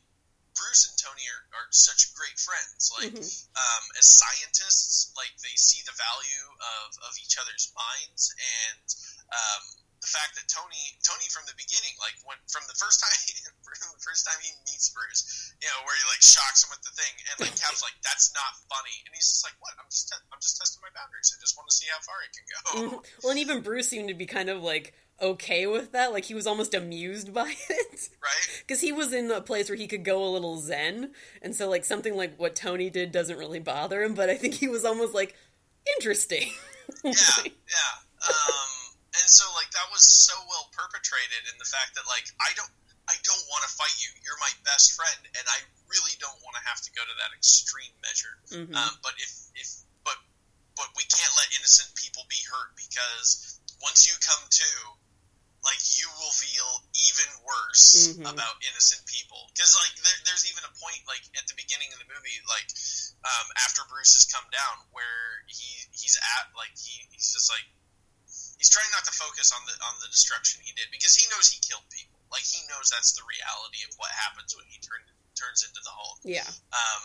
S2: Bruce and Tony are, are such great friends. Like,
S1: Mhm.
S2: um, as scientists, like they see the value of, of each other's minds, and um, the fact that Tony Tony from the beginning, like when from the first time from the first time he meets Bruce, you know, where he like shocks him with the thing, and like Cap's like, "That's not funny," and he's just like, "What? I'm just te- I'm just testing my boundaries. I just want to see how far it can go."
S1: Mhm. Well, and even Bruce seemed to be kind of like okay with that. Like he was almost amused by it.
S2: Right?
S1: Because he was in a place where he could go a little zen, and so like something like what Tony did doesn't really bother him. But I think he was almost like interesting.
S2: yeah, yeah. Um, and so like that was so well perpetrated in the fact that like I don't I don't want to fight you. You're my best friend, and I really don't want to have to go to that extreme measure.
S1: Mhm.
S2: Um, but if if but but we can't let innocent people be hurt because once you come to, like you will feel even worse
S1: Mhm.
S2: about innocent people. Because like there, there's even a point like at the beginning of the movie, like um, after Bruce has come down, where he he's at like he, he's just like he's trying not to focus on the on the destruction he did because he knows he killed people. Like he knows that's the reality of what happens when he turn, turns into the Hulk.
S1: yeah.
S2: Um,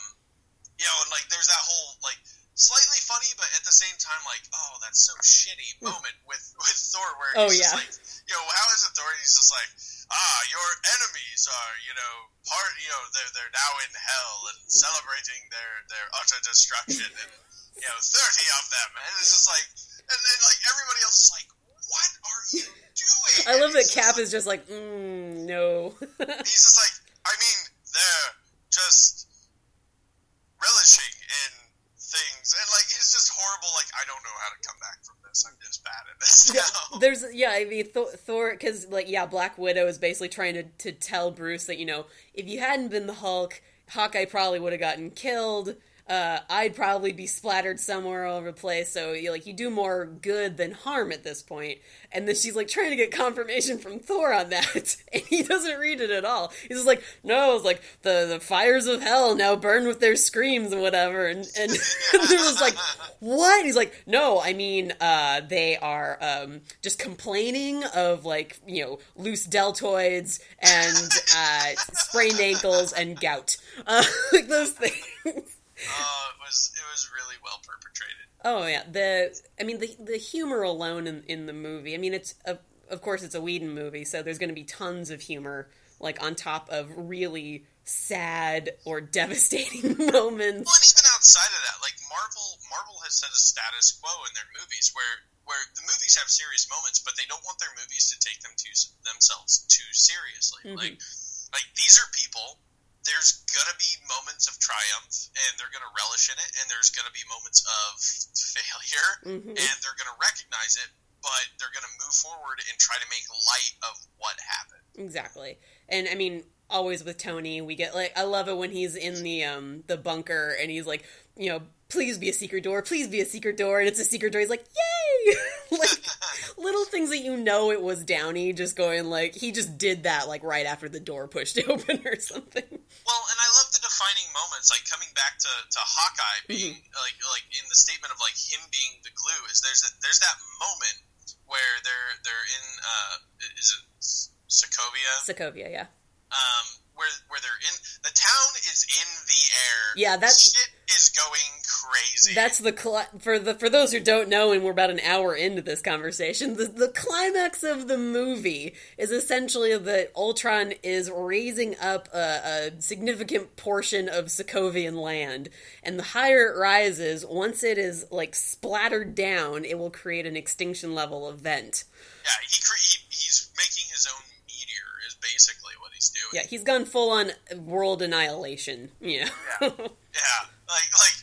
S2: you know, and like there's that whole like slightly funny, but at the same time, like oh, that's so shitty moment with with Thor, where
S1: Oh,
S2: he's
S1: yeah.
S2: just like, you know, how is it Thor? He's just like, ah, your enemies are, you know, part, you know, they're they're now in hell and celebrating their their utter destruction, and you know, thirty of them, and it's just like, and then like everybody else is like, what are you doing?
S1: I love that Cap
S2: just
S1: is just like, mm, no.
S2: he's just like, I mean, they're just relishing and like it's just horrible. Like I don't know how to come back from this. I'm just bad at this
S1: Yeah,
S2: now.
S1: there's yeah. I mean, Thor, Thor, because like yeah, Black Widow is basically trying to to tell Bruce that you know if you hadn't been the Hulk, Hawkeye probably would have gotten killed. Uh, I'd probably be splattered somewhere over the place. So you like you do more good than harm at this point. And then she's like trying to get confirmation from Thor on that, and he doesn't read it at all. He's just like, no, it's like the the fires of hell now burn with their screams and whatever. And and there was like, what? He's like, no, I mean, uh, they are um, just complaining of like you know loose deltoids and uh, sprained ankles and gout, uh, like those things.
S2: Oh, it was it was really well perpetrated.
S1: Oh yeah, the I mean the the humor alone in in the movie. I mean it's of of course it's a Whedon movie, so there's going to be tons of humor like on top of really sad or devastating moments.
S2: Well, and even outside of that, like Marvel, Marvel has set a status quo in their movies where where the movies have serious moments, but they don't want their movies to take them to themselves too seriously.
S1: Mhm.
S2: Like like these are people. There's gonna be moments of triumph, and they're gonna relish in it, and there's gonna be moments of failure,
S1: Mhm.
S2: and they're gonna recognize it, but they're gonna move forward and try to make light of what happened.
S1: Exactly. And I mean, always with Tony, we get like I love it when he's in the um the bunker and he's like, you know, please be a secret door, please be a secret door, and it's a secret door. He's like, yay! like little things that you know it was Downey just going like he just did that like right after the door pushed open or something.
S2: Well, and I love the defining moments, like coming back to, to Hawkeye being like like in the statement of like him being the glue. Is there's that, there's that moment where they're they're in uh, is it Sokovia.
S1: Sokovia, yeah.
S2: Um, where where they're in the town is in the air.
S1: Yeah, that
S2: shit is going crazy.
S1: That's the for the for those who don't know, and we're about an hour into this conversation. The, the climax of the movie is essentially that Ultron is raising up a, a significant portion of Sokovian land, and the higher it rises, once it is like splattered down, it will create an extinction level event.
S2: Yeah, he, cre- he he's making his own meteor. Is basically what he's doing.
S1: Yeah, he's gone full on world annihilation. Yeah.
S2: yeah. yeah. Like like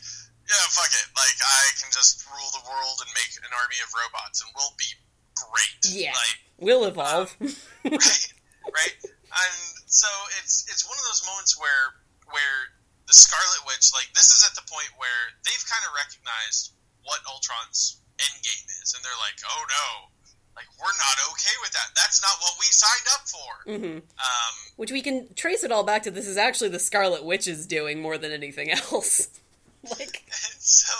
S2: yeah, fuck it. Like I can just rule the world and make an army of robots and we'll be great.
S1: Yeah.
S2: Like
S1: we'll evolve.
S2: Um, right. Right? And so it's it's one of those moments where where the Scarlet Witch, like this is at the point where they've kind of recognized what Ultron's end game is, and they're like, "Oh no, like we're not okay with that. That's not what we signed up for."
S1: Mm-hmm.
S2: Um,
S1: Which we can trace it all back to. This is actually the Scarlet Witch's doing more than anything else. like,
S2: so,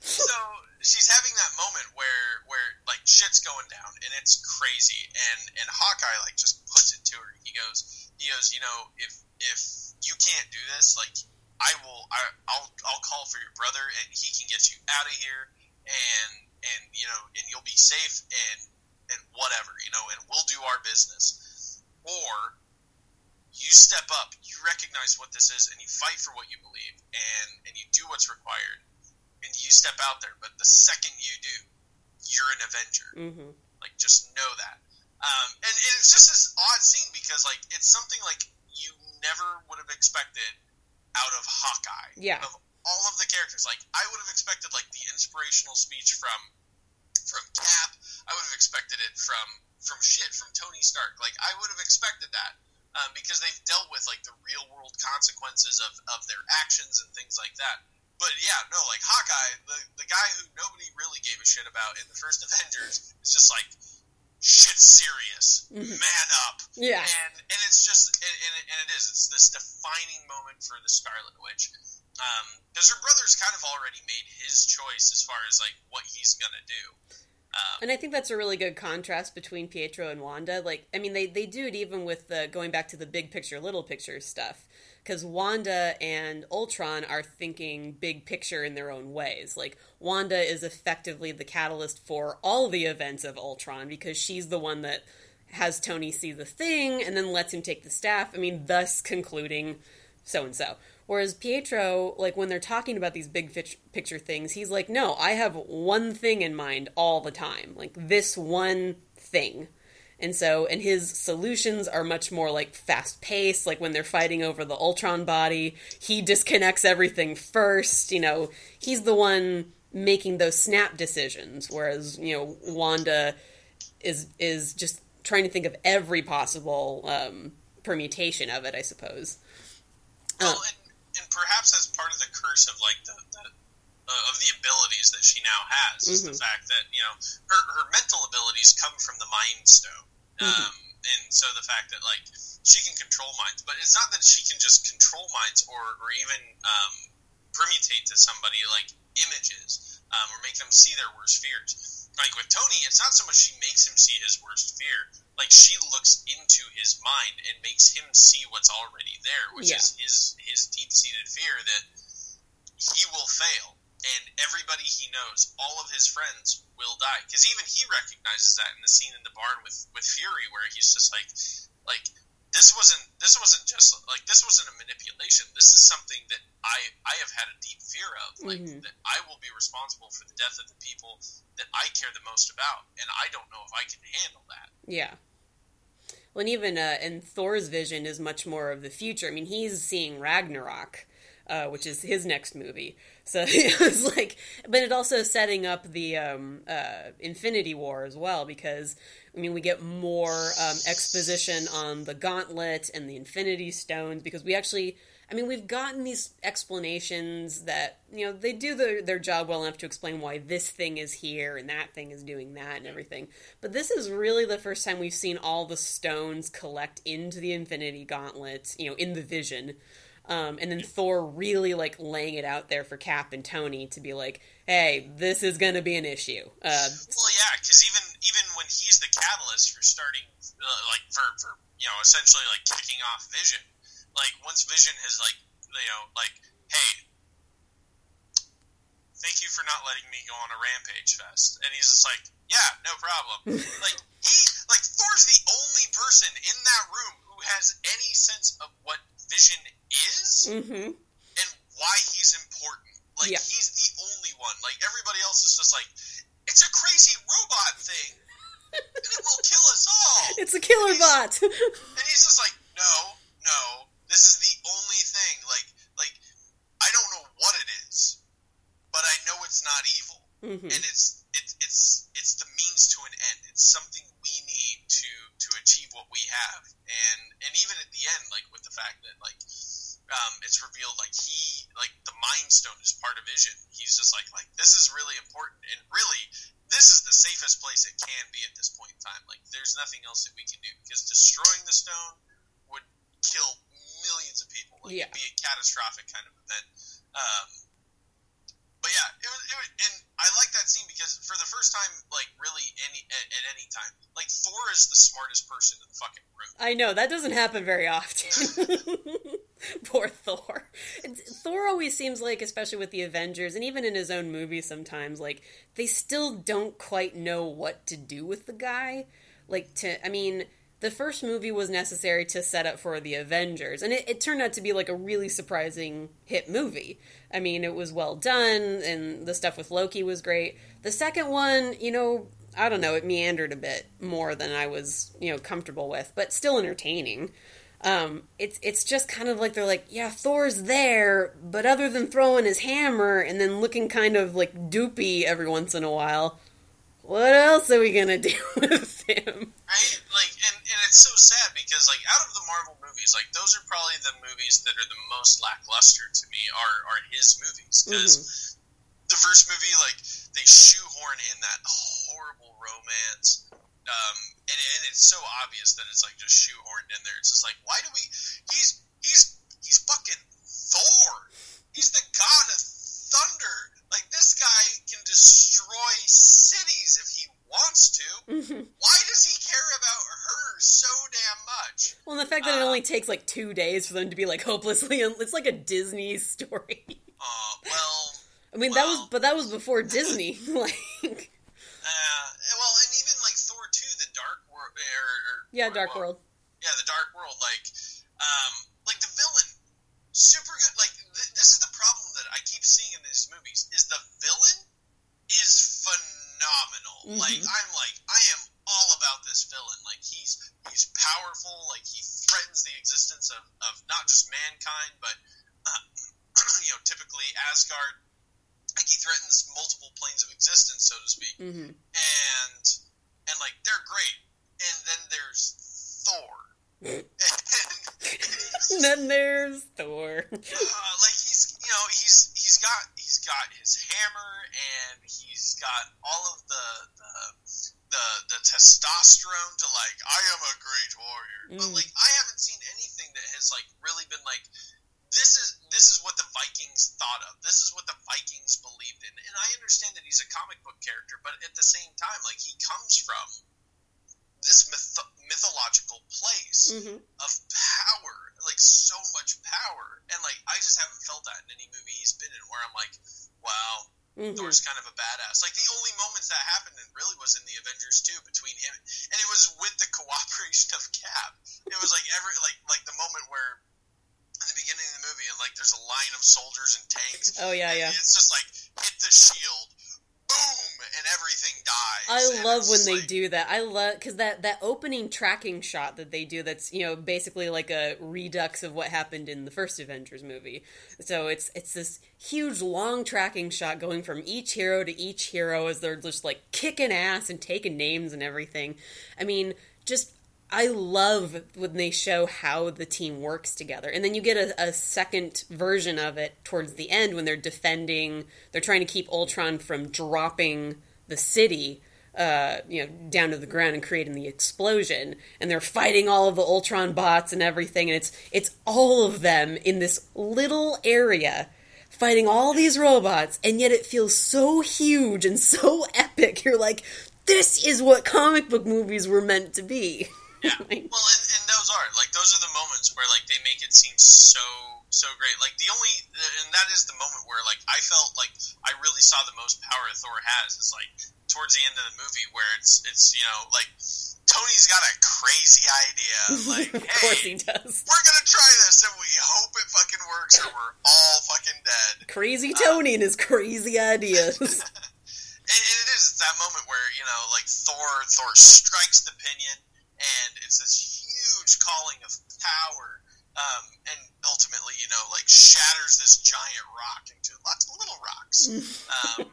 S2: so she's having that moment where where like shit's going down and it's crazy, and and Hawkeye like just puts it to her. He goes, he goes, you know, if if you can't do this, like I will, I, I'll I'll call for your brother, and he can get you out of here, and and you know, and you'll be safe, and and whatever, you know, and we'll do our business, or you step up, you recognize what this is, and you fight for what you believe, and and you do what's required, and you step out there. But the second you do, you're an Avenger.
S1: mm-hmm.
S2: Like just know that. Um, and, and it's just this odd scene because like it's something like you never would have expected out of Hawkeye.
S1: Yeah.
S2: Of all of the characters, like I would have expected like the inspirational speech from from Cap. I would have expected it from from shit from Tony Stark. Like I would have expected that um, because they've dealt with like the real world consequences of, of their actions and things like that. But yeah, no, like Hawkeye, the the guy who nobody really gave a shit about in the first Avengers is just like shit serious,
S1: Mhm.
S2: man up,
S1: Yeah.
S2: and and it's just and, and, it- and it is it's this defining moment for the Scarlet Witch because her brother's kind of already made his choice as far as like what he's gonna do. Um,
S1: And I think that's a really good contrast between Pietro and Wanda. Like, I mean, they, they do it even with the going back to the big picture, little picture stuff. Because Wanda and Ultron are thinking big picture in their own ways. Like, Wanda is effectively the catalyst for all the events of Ultron because she's the one that has Tony see the thing and then lets him take the staff. I mean, thus concluding so and so. Whereas Pietro, like when they're talking about these big picture things, he's like, no, I have one thing in mind all the time. Like this one thing. And so, and his solutions are much more like fast paced. Like when they're fighting over the Ultron body, he disconnects everything first. You know, he's the one making those snap decisions. Whereas, you know, Wanda is is just trying to think of every possible um, permutation of it, I suppose.
S2: Well, and, and perhaps that's part of the curse of like the, the uh, of the abilities that she now has is the
S1: Mhm.
S2: fact that you know her her mental abilities come from the Mind Stone, um, and so the fact that like she can control minds, but it's not that she can just control minds or or even um, permutate to somebody like images um, or make them see their worst fears. Like with Tony, it's not so much she makes him see his worst fear. Like she looks into his mind and makes him see what's already there, which
S1: Yeah.
S2: is his his deep seated fear that he will fail, and everybody he knows, all of his friends, will die. Because even he recognizes that in the scene in the barn with with Fury, where he's just like, like this wasn't this wasn't just like this wasn't a manipulation. This is something that I I have had a deep fear of, like
S1: Mhm.
S2: that I will be responsible for the death of the people that I care the most about, and I don't know if I can handle that.
S1: Yeah. Well, and even uh, and Thor's vision is much more of the future. I mean, he's seeing Ragnarok, uh, which is his next movie. So it was like, but it also setting up the um, uh, Infinity War as well because I mean we get more um, exposition on the Gauntlet and the Infinity Stones because we actually. I mean, we've gotten these explanations that you know they do their their job well enough to explain why this thing is here and that thing is doing that and everything. But this is really the first time we've seen all the stones collect into the Infinity Gauntlet, you know, in the Vision. Um, and then Thor really like laying it out there for Cap and Tony to be like, "Hey, this is going to be an issue." Uh,
S2: Well, yeah, because even even when he's the catalyst for starting uh, like for for you know essentially like kicking off Vision. Like once Vision has like you know like hey. Thank you for not letting me go on a rampage fest, and he's just like, "Yeah, no problem." like he, like Thor's the only person in that room who has any sense of what Vision is
S1: Mm-hmm.
S2: and why he's important. Like
S1: Yeah.
S2: he's the only one. Like everybody else is just like, it's a crazy robot thing, and it will kill us all.
S1: It's a killer bot.
S2: And he's just like, no, no, this is the only thing. Like, like I don't know what it is, but I know it's not evil,
S1: Mhm.
S2: and it's it's it's it's the means to an end. It's something achieve what we have, and and even at the end, like with the fact that like um, it's revealed like he like the Mind Stone is part of Vision. He's just like like this is really important, and really this is the safest place it can be at this point in time. Like there's nothing else that we can do because destroying the stone would kill millions of people. Like
S1: Yeah.
S2: it'd be a catastrophic kind of event. Um, but yeah, it was, it was, and I like that scene because for the first time, like really any at, at any time, like Thor is the smartest person in the fucking room.
S1: I know that doesn't happen very often. Poor Thor. Thor always seems like, especially with the Avengers, and even in his own movie, sometimes like they still don't quite know what to do with the guy. Like to, I mean, the first movie was necessary to set up for the Avengers, and it, it turned out to be like a really surprising hit movie. I mean, it was well done, and the stuff with Loki was great. The second one, you know, I don't know, it meandered a bit more than I was, you know, comfortable with, but still entertaining. Um, it's it's just kind of like they're like, yeah, Thor's there, but other than throwing his hammer and then looking kind of like doopy every once in a while, what else are we gonna do with him?
S2: Right? Like, and, and it's so sad because, like, out of the Marvel movies, like, those are probably the movies that are the most lackluster to me are, are his movies. Because the first movie, like, they shoehorn in that horrible romance. Um, and, and it's so obvious that it's, like, just shoehorned in there. It's just like, why do we. He's, he's, he's fucking Thor. He's the god of thunder. Like, this guy can destroy cities if he wants to why does he care about her so damn much?
S1: Well, and the fact that it only takes like two days for them to be like hopelessly, it's like a Disney story.
S2: Uh, well,
S1: I mean, that was, but that was before Disney. like,
S2: uh, well, and even like Thor two, the Dark World, or, or
S1: yeah, Dark
S2: well,
S1: World.
S2: yeah, the Dark World, like, um, like the villain, super good. Like, th- this is the problem that I keep seeing in these movies is the villain is Like, I'm like, I am all about this villain. Like, he's he's powerful. Like, he threatens the existence of, of not just mankind, but uh, you know, typically Asgard. Like, he threatens multiple planes of existence, so to speak
S1: hmm
S2: and and like they're great. And then there's Thor.
S1: And then there's Thor.
S2: uh, like he's you know he's he's got he's got his hammer and he's got all of the the the, the testosterone to like I am a great warrior. But
S1: Mm.
S2: like I haven't seen anything that has like really been like this is this is what the Vikings thought of. This is what the Vikings believed in. And I understand that he's a comic book character, but at the same time, like he comes from this myth- mythological place
S1: hmm
S2: of power, like so much power, and like I just haven't felt that in any movie he's been in. Where I'm like, wow,
S1: hmm
S2: Thor's kind of a badass. Like the only moments that happened and really was in the Avengers 2 between him, and it was with the cooperation of Cap. It was like every like like the moment where. In the beginning of the movie, and like there's a line of soldiers and tanks.
S1: Oh yeah, yeah.
S2: It's just like hit the shield, boom, and everything dies.
S1: I love when they do that. I love because that that opening tracking shot that they do. That's you know basically like a redux of what happened in the first Avengers movie. So it's it's this huge long tracking shot going from each hero to each hero as they're just like kicking ass and taking names and everything. I mean, just I love when they show how the team works together. And then you get a, a second version of it towards the end when they're defending, they're trying to keep Ultron from dropping the city. Uh, you know, down to the ground and creating the explosion, and they're fighting all of the Ultron bots and everything, and it's it's all of them in this little area fighting all these robots, and yet it feels so huge and so epic. You're like, this is what comic book movies were meant to be.
S2: Yeah.
S1: Like-
S2: well, and, and those are like those are the moments where like they make it seem so so great. Like the only and that is the moment where like I felt like I really saw the most power Thor has is like towards the end of the movie where it's it's you know like Tony's got a crazy idea like
S1: of course
S2: hey
S1: he does.
S2: we're gonna try this and we hope it fucking works or we're all fucking dead.
S1: Crazy um, Tony and his crazy ideas.
S2: And, and it is that moment where you know, like Thor, Thor strikes the pinion, and it's this huge calling of power, um, and ultimately, you know, like shatters this giant rock into lots of little rocks, um,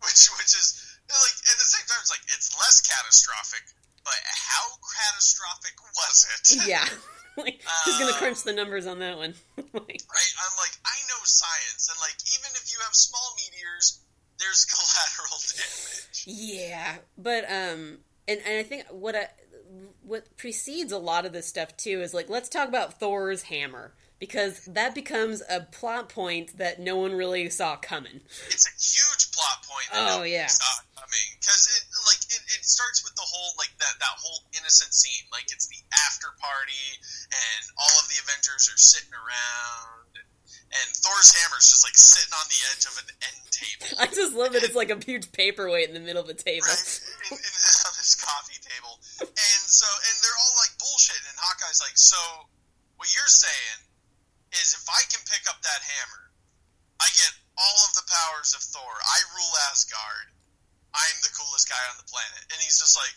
S2: which which is like at the same time, it's like it's less catastrophic, but how catastrophic was it?
S1: yeah. Like, who's gonna crunch the numbers on that one? like,
S2: right? I'm like, I know science, and like, even if you have small meteors, there's collateral damage.
S1: Yeah, but um, and and I think what I, what precedes a lot of this stuff too is like let's talk about Thor's hammer because that becomes a plot point that no one really saw coming.
S2: It's a huge plot point. That
S1: Oh,
S2: nobody
S1: yeah.
S2: saw coming because it like it, it starts with the whole like that that whole innocent scene. Like it's the after party, and all of the Avengers are sitting around, and Thor's hammer's just like sitting on the edge of an end table.
S1: I just love that it's like a huge paperweight in the middle of a table.
S2: right? In, in, on this coffee table. And so, and they're all like bullshit. and Hawkeye's like, so what you're saying is if I can pick up that hammer, I get all of the powers of Thor. I rule Asgard. I'm the coolest guy on the planet. And he's just like,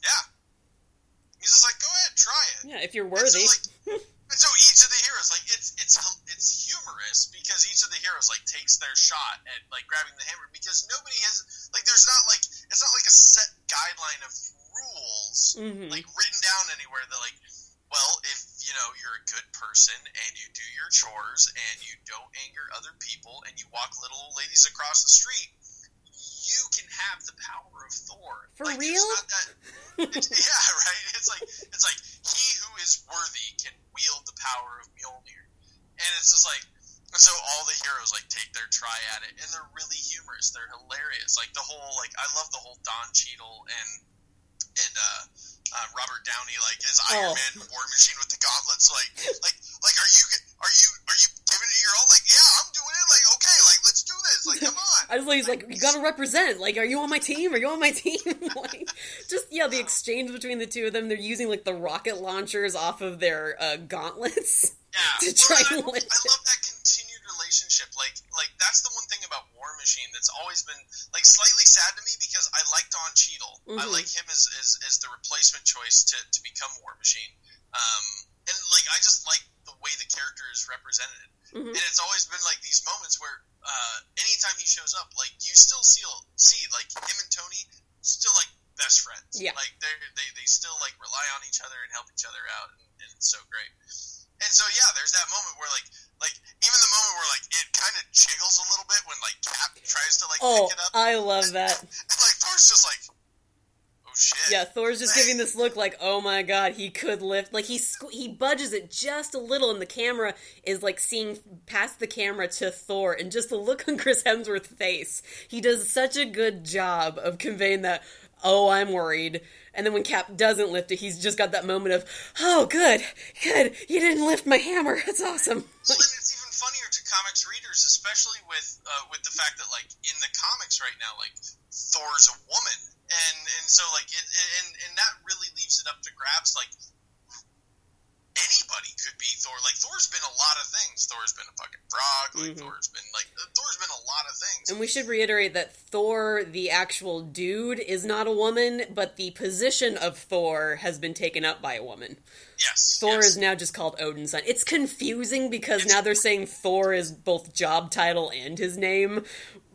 S2: yeah. He's just like, go ahead, try it.
S1: Yeah, if you're worthy.
S2: and so each of the heroes, like it's it's it's humorous because each of the heroes like takes their shot at like grabbing the hammer because nobody has like there's not like it's not like a set guideline of rules
S1: Mhm.
S2: like written down anywhere that like well if you know you're a good person and you do your chores and you don't anger other people and you walk little old ladies across the street you can have the power of Thor.
S1: For
S2: like,
S1: real?
S2: It's not that, yeah, right. It's like it's like he who is worthy can wield the power of Mjolnir, and it's just like and so all the heroes like take their try at it, and they're really humorous. They're hilarious. Like the whole like I love the whole Don Cheadle and and uh, uh, Robert Downey like as Iron
S1: Oh.
S2: Man War Machine with the gauntlets. Like like like are you are you are you giving it your all? Like yeah, I'm doing it. Like okay, like let's do this. Like come on.
S1: I just like he's like, you gotta represent. Like, are you on my team? Are you on my team? like, just yeah, the exchange between the two of them. They're using like the rocket launchers off of their uh, gauntlets.
S2: Yeah,
S1: to try
S2: Well,
S1: and
S2: I, I love that continued relationship. Like, like that's the one thing about Machine that's always been like slightly sad to me because I like Don Cheadle. I
S1: Mhm.
S2: like him as, as as the replacement choice to to become War Machine. Um, and like I just like the way the character is represented.
S1: Mhm.
S2: And it's always been like these moments where uh, anytime he shows up, like you still see see like him and Tony still like best friends.
S1: Yeah.
S2: Like they they they still like rely on each other and help each other out, and, and it's so great. And so yeah, there's that moment where like like even the moment where like it kind of jiggles a little bit when like Cap tries to like
S1: Oh,
S2: pick it up,
S1: I love that.
S2: and like Thor's just like, oh shit.
S1: Yeah, Thor's just giving this look like, oh my god, he could lift. Like he squ- he budges it just a little, and the camera is like seeing past the camera to Thor, and just the look on Chris Hemsworth's face. He does such a good job of conveying that. Oh, I'm worried. And then when Cap doesn't lift it, he's just got that moment of, oh, good, good, you didn't lift my hammer. That's awesome.
S2: Well, and it's even funnier to comics readers, especially with uh, with the fact that like in the comics right now, like Thor's a woman, and and so like it, and and that really leaves it up to grabs. Like anybody could be Thor. Like Thor's been a lot of things. Thor's been a fucking frog. Like
S1: Mhm.
S2: Thor's been like uh, Thor's been a lot of things.
S1: And we should reiterate that Thor, the actual dude, is not a woman, but the position of Thor has been taken up by a woman.
S2: yes,
S1: Thor
S2: yes.
S1: is now just called Odin's son. It's confusing because now they're saying Thor is both job title and his name,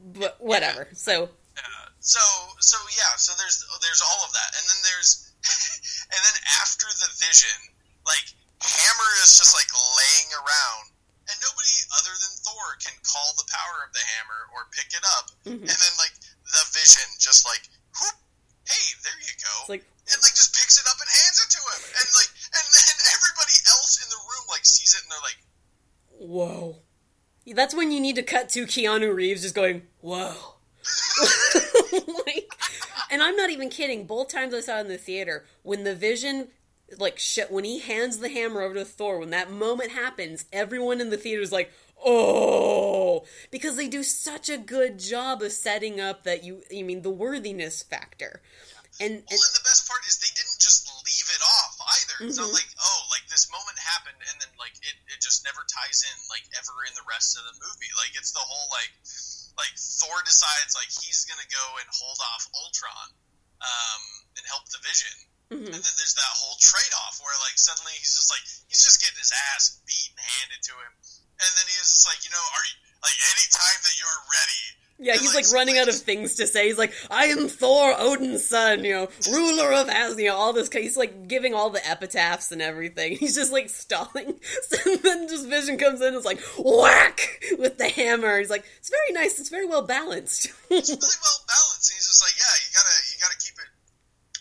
S1: but whatever. So
S2: Uh, so so yeah, so there's there's all of that, and then there's and then after the vision, like Hammer is just like laying around, and nobody other than Thor can call the power of the hammer or pick it up,
S1: Mhm.
S2: and then like the vision just like whoop, hey, there you go,
S1: it's like,
S2: and like just picks it up and hands it to him, and like and then everybody else in the room like sees it and they're like.
S1: whoa. That's when you need to cut to Keanu Reeves just going, whoa. like, and I'm not even kidding. Both times I saw it in the theater, when the Vision like shit when he hands the hammer over to Thor, when that moment happens, everyone in the theater is like, "Oh," because they do such a good job of setting up that you, I mean, the worthiness factor. And, and,
S2: well, and the best part is they didn't just leave it off either. It's
S1: Mm-hmm.
S2: not like, oh, like this moment happened, and then like it, it just never ties in like ever in the rest of the movie. Like it's the whole like like Thor decides like he's gonna go and hold off Ultron um, and help the Vision.
S1: Mhm.
S2: And then there's that whole trade off where like suddenly he's just like he's just getting his ass beat and handed to him, and then he is just like you know are you like any time that you're ready.
S1: yeah, he's like running out of things to say. He's like, "I am Thor, Odin's son, you know, ruler of Asgard." You know, all this. He's like giving all the epitaphs and everything. He's just like stalling. So then just Vision comes in, and is like whack with the hammer. He's like, "It's very nice. It's very well balanced."
S2: It's really well balanced. And he's just like yeah you gotta you gotta keep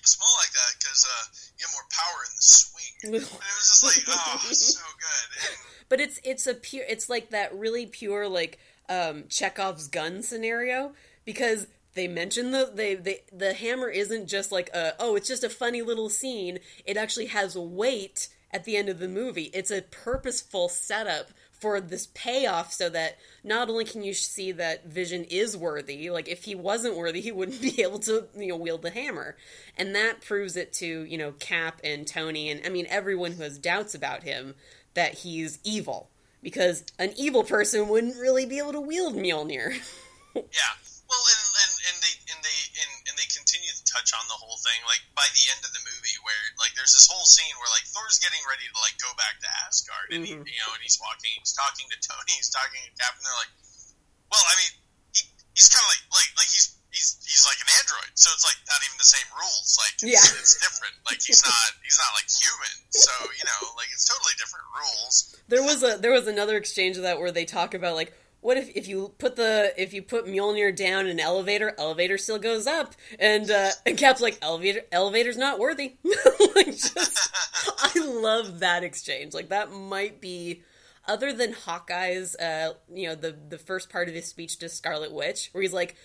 S2: small like that because uh, you have more power in the swing. And it was just like oh so good. And,
S1: but it's it's a pure it's like that really pure like um chekhov's gun scenario because they mention the they, they the hammer isn't just like a oh it's just a funny little scene it actually has weight at the end of the movie it's a purposeful setup for this payoff so that not only can you see that vision is worthy like if he wasn't worthy he wouldn't be able to you know wield the hammer and that proves it to you know cap and tony and i mean everyone who has doubts about him that he's evil because an evil person wouldn't really be able to wield Mjolnir.
S2: Yeah. Well, and, and, and they and they and, and they continue to touch on the whole thing. Like by the end of the movie, like there's this whole scene where like Thor's getting ready to like go back to Asgard, and
S1: Mhm.
S2: he, you know, and he's walking, he's talking to Tony, he's talking to Cap, and they're like, well, I mean, he, he's kind of like like like he's. He's, he's like an android, so it's like not even the same rules. Like it's,
S1: Yeah.
S2: it's different. Like he's not he's not like human. So you know, like it's totally different rules.
S1: there was a there was another exchange of that where they talk about like what if if you put the if you put Mjolnir down in an elevator, elevator still goes up, and uh, and Cap's like elevator elevator's not worthy. like just, I love that exchange. Like that might be. Other than Hawkeye's, uh, you know, the the first part of his speech to Scarlet Witch, where he's like,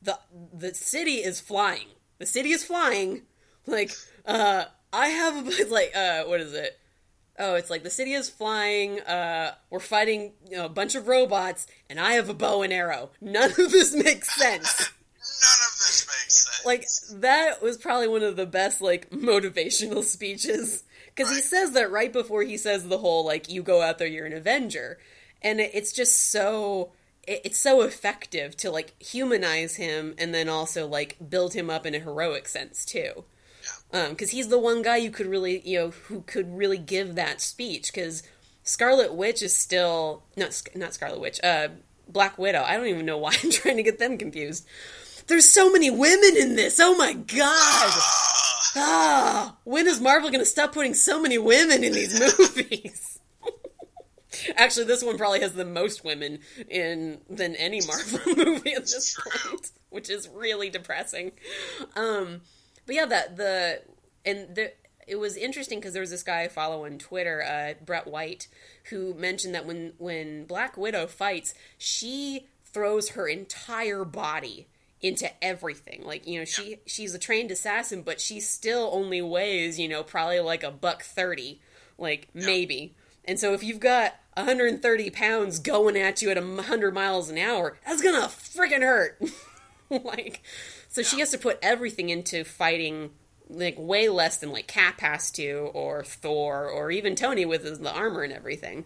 S1: the the city is flying. The city is flying. Like, uh, I have like, uh, what is it? Oh, it's like the city is flying. Uh, we're fighting you know, a bunch of robots, and I have a bow and arrow. None of this makes sense.
S2: None of this makes sense.
S1: like that was probably one of the best like motivational speeches because he says that right before he says the whole like you go out there, you're an Avenger, and it's just so it's so effective to like humanize him and then also like build him up in a heroic sense too because he's the one guy you could really you know who could really give that speech because Scarlet Witch is still not not Scarlet Witch uh Black Widow. I don't even know why I'm trying to get them confused. There's so many women in this. Oh my god. Ah when is Marvel gonna stop putting so many women in these movies? Actually, this one probably has the most women in than any Marvel movie at this point, which is really depressing. Um, but yeah, that the and the it was interesting because there was this guy I follow on Twitter, uh, Brett White, who mentioned that when when Black Widow fights, she throws her entire body into everything. Like you know, she she's a trained assassin, but she still only weighs you know probably like a buck thirty, like maybe. And so if you've got 130 pounds going at you at 100 miles an hour, that's gonna freaking hurt. like, so she has to put everything into fighting like way less than like Cap has to, or Thor, or even Tony with his, the armor and everything.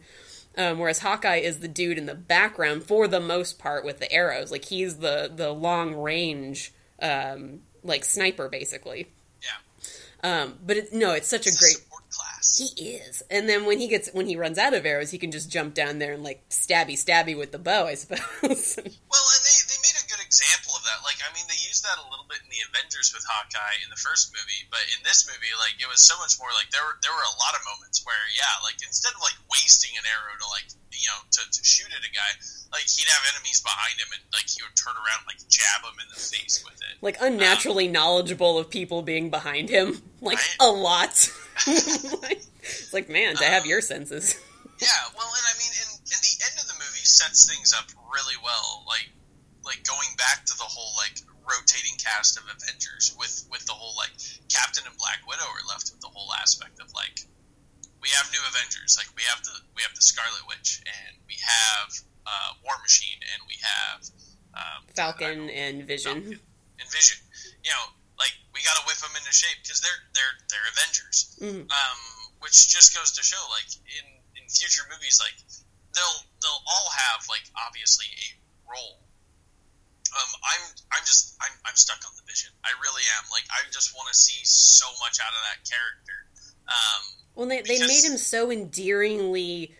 S1: Um, whereas Hawkeye is the dude in the background for the most part with the arrows. Like he's the the long range um, like sniper basically.
S2: yeah.
S1: Um, but it, no, it's such a great.
S2: support class.
S1: He is, and then when he gets when he runs out of arrows, he can just jump down there and like stabby stabby with the bow, I suppose.
S2: Well, and they, they made a good example that. Like, I mean, they used that a little bit in the Avengers with Hawkeye in the first movie, but in this movie, like, it was so much more like there were there were a lot of moments where, yeah, like instead of like wasting an arrow to like you know to, to shoot at a guy, like he'd have enemies behind him and like he would turn around and, like jab him in the face with it.
S1: like unnaturally um, knowledgeable of people being behind him, like a lot. it's like, man, to have um, your senses.
S2: Yeah, well, and I mean, and, and the end of the movie sets things up really well. Like, like going back to the whole like rotating cast of Avengers with with the whole like Captain and Black Widow are left with the whole aspect of like we have new Avengers like we have the we have the Scarlet Witch and we have uh, War Machine and we have um,
S1: Falcon and Vision
S2: Falcon and Vision. You know, like we got to whip them into shape because they're they're they're Avengers.
S1: Mhm.
S2: Um, which just goes to show like in in future movies like they'll they'll all have like obviously a role. Um, I'm I'm just I'm I'm stuck on the vision. I really am. Like I just want to see so much out of that character. Um,
S1: Well, they, they made him so endearingly.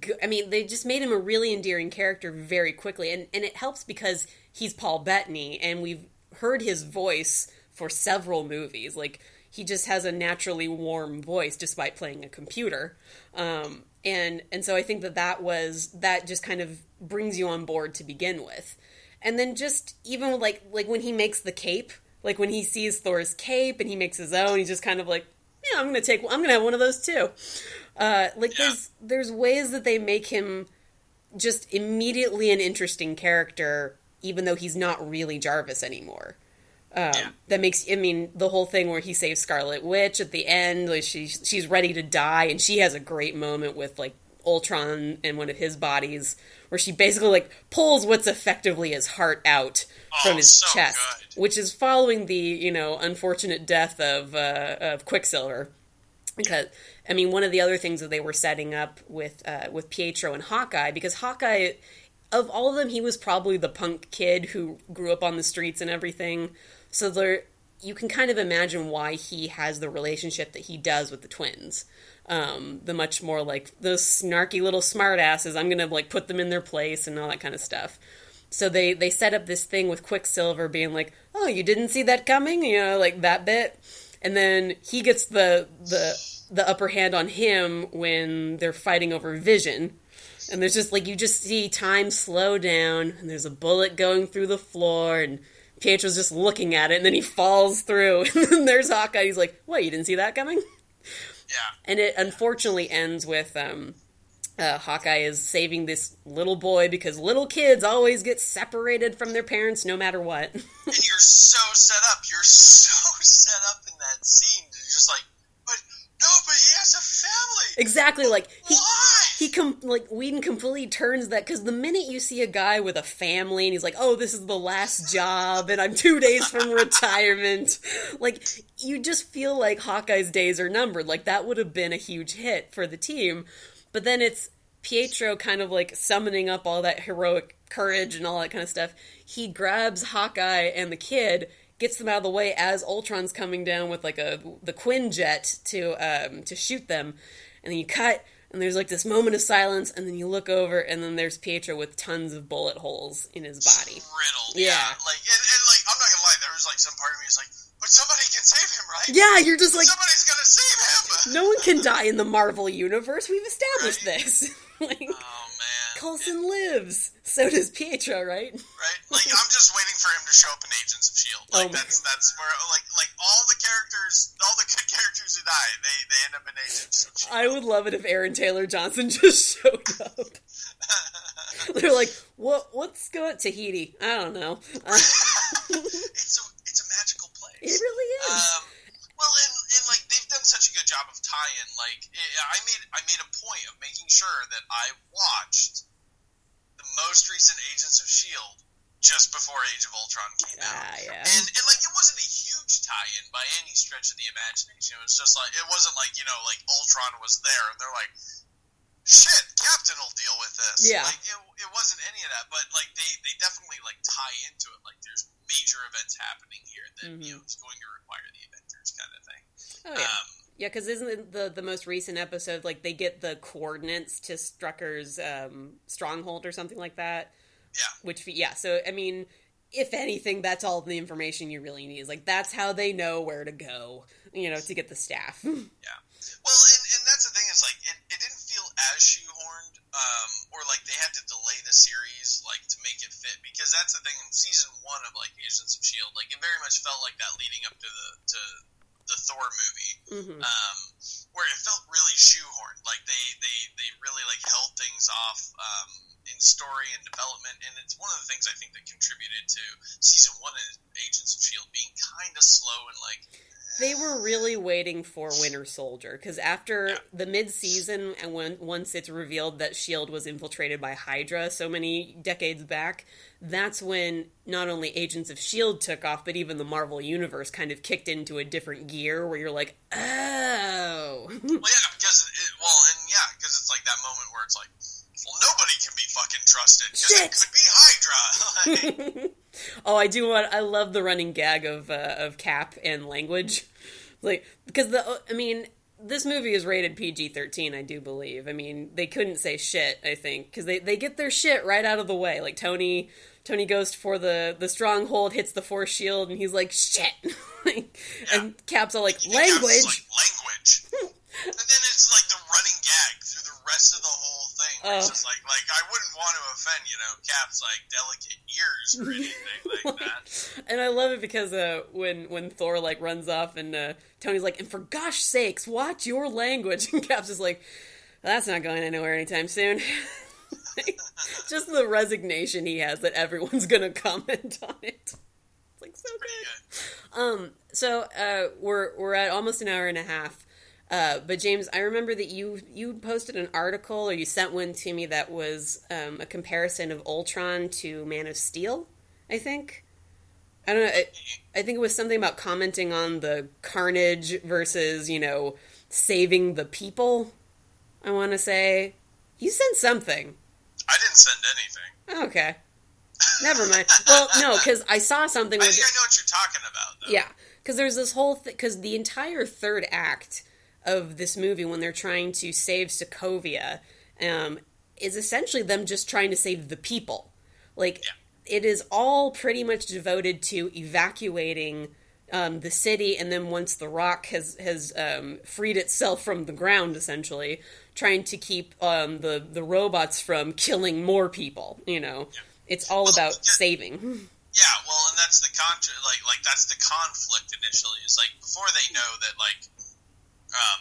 S1: Go- I mean, they just made him a really endearing character very quickly, and and it helps because he's Paul Bettany, and we've heard his voice for several movies. Like he just has a naturally warm voice, despite playing a computer. Um, and and so I think that that was that just kind of brings you on board to begin with, and then just even like like when he makes the cape, like when he sees Thor's cape and he makes his own, he's just kind of like, yeah, I'm gonna take, I'm gonna have one of those too. Uh, like
S2: Yeah.
S1: there's there's ways that they make him just immediately an interesting character, even though he's not really Jarvis anymore. Um,
S2: Yeah.
S1: That makes I mean the whole thing where he saves Scarlet Witch at the end, like she's she's ready to die, and she has a great moment with like Ultron and one of his bodies, where she basically like pulls what's effectively his heart out
S2: Oh,
S1: from his
S2: so
S1: chest,
S2: good.
S1: which is following the you know unfortunate death of uh, of Quicksilver. Because I mean, one of the other things that they were setting up with uh, with Pietro and Hawkeye, because Hawkeye, of all of them, he was probably the punk kid who grew up on the streets and everything. So there, you can kind of imagine why he has the relationship that he does with the twins. Um, the much more like those snarky little smartasses. I'm gonna like put them in their place and all that kind of stuff. So they they set up this thing with Quicksilver being like, "Oh, you didn't see that coming," you know, like that bit, and then he gets the the the upper hand on him when they're fighting over Vision. And there's just like you just see time slow down, and there's a bullet going through the floor, and Pietro's just looking at it, and then he falls through, and then there's Hawkeye. He's like, "What? You didn't see that coming?"
S2: Yeah,
S1: And it unfortunately ends with um, uh, Hawkeye is saving this little boy because little kids always get separated from their parents no matter what.
S2: and you're so set up. You're so set up in that scene. You're just like, no, but he has a family.
S1: exactly, like he
S2: Why?
S1: he com- like Whedon completely turns that because the minute you see a guy with a family and he's like, "Oh, this is the last job, and I'm two days from retirement," like you just feel like Hawkeye's days are numbered. Like that would have been a huge hit for the team, but then it's Pietro kind of like summoning up all that heroic courage and all that kind of stuff. He grabs Hawkeye and the kid. Gets them out of the way as Ultron's coming down with like a the Quinjet to um, to shoot them, and then you cut and there's like this moment of silence, and then you look over, and then there's Pietro with tons of bullet holes in his body.
S2: riddled.
S1: Yeah.
S2: Yeah. Like, and, and like, I'm not gonna lie. There was like some part of me is like, but somebody can save him, right?
S1: Yeah, you're just like,
S2: Somebody's gonna save him.
S1: no one can die in the Marvel universe. We've established
S2: Right.
S1: this. like,
S2: Oh man.
S1: Coulson lives. So does Pietro, right?
S2: Right? Like, I'm just waiting for him to show up in Agents of Shield.
S1: Oh
S2: Like,
S1: my
S2: that's that's where like like all the characters, all the good characters who die, they they end up in Agents of Shield.
S1: I would love it if Aaron Taylor Johnson just showed up. They're like, what? What's going Tahiti? I don't know. Uh,
S2: it's a it's a magical place.
S1: it really is.
S2: Um, well, and, and like they've done such a good job of tie-in. Like I I made I made a point of making sure that I watched the most recent Agents of Shield just before Age of Ultron came out.
S1: ah, yeah.
S2: And, and like it wasn't a huge tie-in by any stretch of the imagination. It was just like it wasn't like you know like Ultron was there and they're like, shit, Captain will deal with this.
S1: Yeah.
S2: Like it, it wasn't any of that, but like they they definitely like tie into it. Like there's major events happening here that you know is going to require the Kind of thing.
S1: oh yeah.
S2: Um,
S1: Yeah, because isn't the the most recent episode like they get the coordinates to Strucker's um, stronghold or something like that?
S2: yeah.
S1: Which yeah, so I mean, if anything, that's all the information you really need. Is like that's how they know where to go, you know, to get the staff.
S2: Yeah. Well, and, and that's the thing is like it, it didn't feel as shoehorned, um, or like they had to delay the series like to make it fit because that's the thing in season one of like Agents of Shield, like it very much felt like that leading up to the to the Thor movie,
S1: hmm
S2: um, where it felt really shoehorned. Like they they they really like held things off um, in story and development, and it's one of the things I think that contributed to season one of Agents of Shield being kind of slow and like
S1: they were really waiting for Winter Soldier because after
S2: Yeah.
S1: the mid-season and when once it's revealed that Shield was infiltrated by Hydra so many decades back, that's when not only Agents of Shield took off, but even the Marvel universe kind of kicked into a different gear where you're like, oh,
S2: Well, yeah, because it, well, and yeah, because it's like that moment where it's like, well, nobody can be fucking trusted because it could be Hydra. Like,
S1: oh, I do want. I love the running gag of uh, of Cap and language, like because the. I mean, this movie is rated PG thirteen. I do believe. I mean, they couldn't say shit. I think because they they get their shit right out of the way. Like Tony. Tony goes for the the stronghold, hits the force shield, and he's like, "Shit!" Like, And Cap's all like, "Language."
S2: like language, and then it's like the running gag through the rest of the whole Where it's just like, like I wouldn't want to offend, you know, Cap's like delicate ears or anything like that.
S1: And I love it because uh, when when Thor like runs off and uh, Tony's like, "And for gosh sakes, watch your language," and Cap's just like, "That's not going anywhere anytime soon." just the resignation he has that everyone's gonna comment on it. It's like so good. Um, so uh, we're we're at almost an hour and a half. Uh, but James, I remember that you you posted an article or you sent one to me that was um, a comparison of Ultron to Man of Steel. I think. I don't know. I, I think it was something about commenting on the carnage versus you know saving the people. I want to say you sent something.
S2: I didn't send anything.
S1: Okay. Never mind. Well, no, because I saw something.
S2: I
S1: with-
S2: think I know what you're talking about, though.
S1: yeah, because there's this whole thing. Because the entire third act of this movie, when they're trying to save Sokovia, um, is essentially them just trying to save the people. Like it is all pretty much devoted to evacuating um, the city, and then once the rock has has um, freed itself from the ground, essentially trying to keep um, the the robots from killing more people. You know, it's all
S2: Well,
S1: about
S2: yeah.
S1: saving.
S2: Yeah, well, and that's the contra- like like that's the conflict initially. Is like before they know that like um,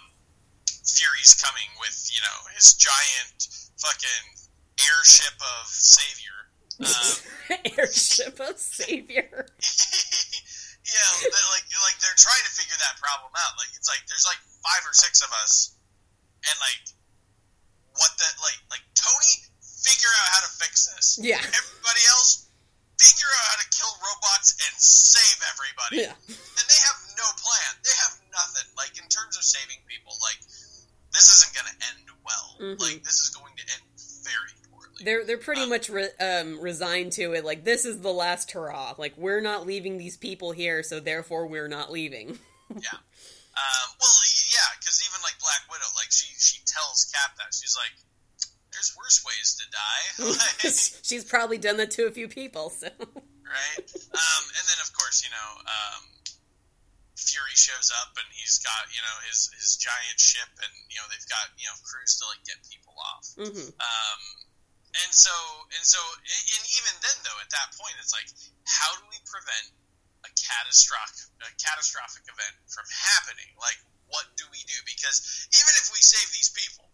S2: Fury's coming with you know his giant fucking airship of savior. Um,
S1: Airship of Savior.
S2: yeah, they're like like they're trying to figure that problem out. Like it's like there's like five or six of us, and like what the like like Tony figure out how to fix this.
S1: Yeah.
S2: Everybody else figure out how to kill robots and save everybody.
S1: Yeah.
S2: And they have no plan. They have nothing. Like in terms of saving people, like this isn't going to end well.
S1: Mhm.
S2: Like this is going to end very poorly.
S1: They're they're pretty much re- um, resigned to it. Like this is the last hurrah. Like we're not leaving these people here, so therefore we're not leaving.
S2: Yeah. Um, well, yeah, because even like Black Widow, like she she tells Cap that she's like, "There's worse ways to die." Like,
S1: She's probably done that to a few people. So
S2: right? Um, and then of course, you know, um, Fury shows up and he's got you know his his giant ship, and you know they've got you know crews to like get people off.
S1: Mhm.
S2: Um, and so and so and even then though at that point it's like how do we prevent a catastrophic a catastrophic event from happening? Like what do we do? Because even if we save these people,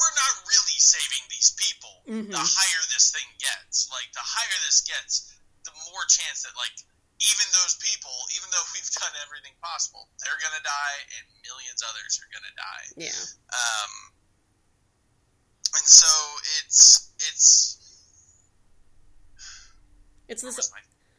S2: we're not really saving these people.
S1: Mhm.
S2: The higher this thing gets, like the higher this gets, the more chance that like even those people, even though we've done everything possible, they're gonna die, and millions others are gonna die.
S1: yeah,
S2: Um, and so it's it's
S1: it's this.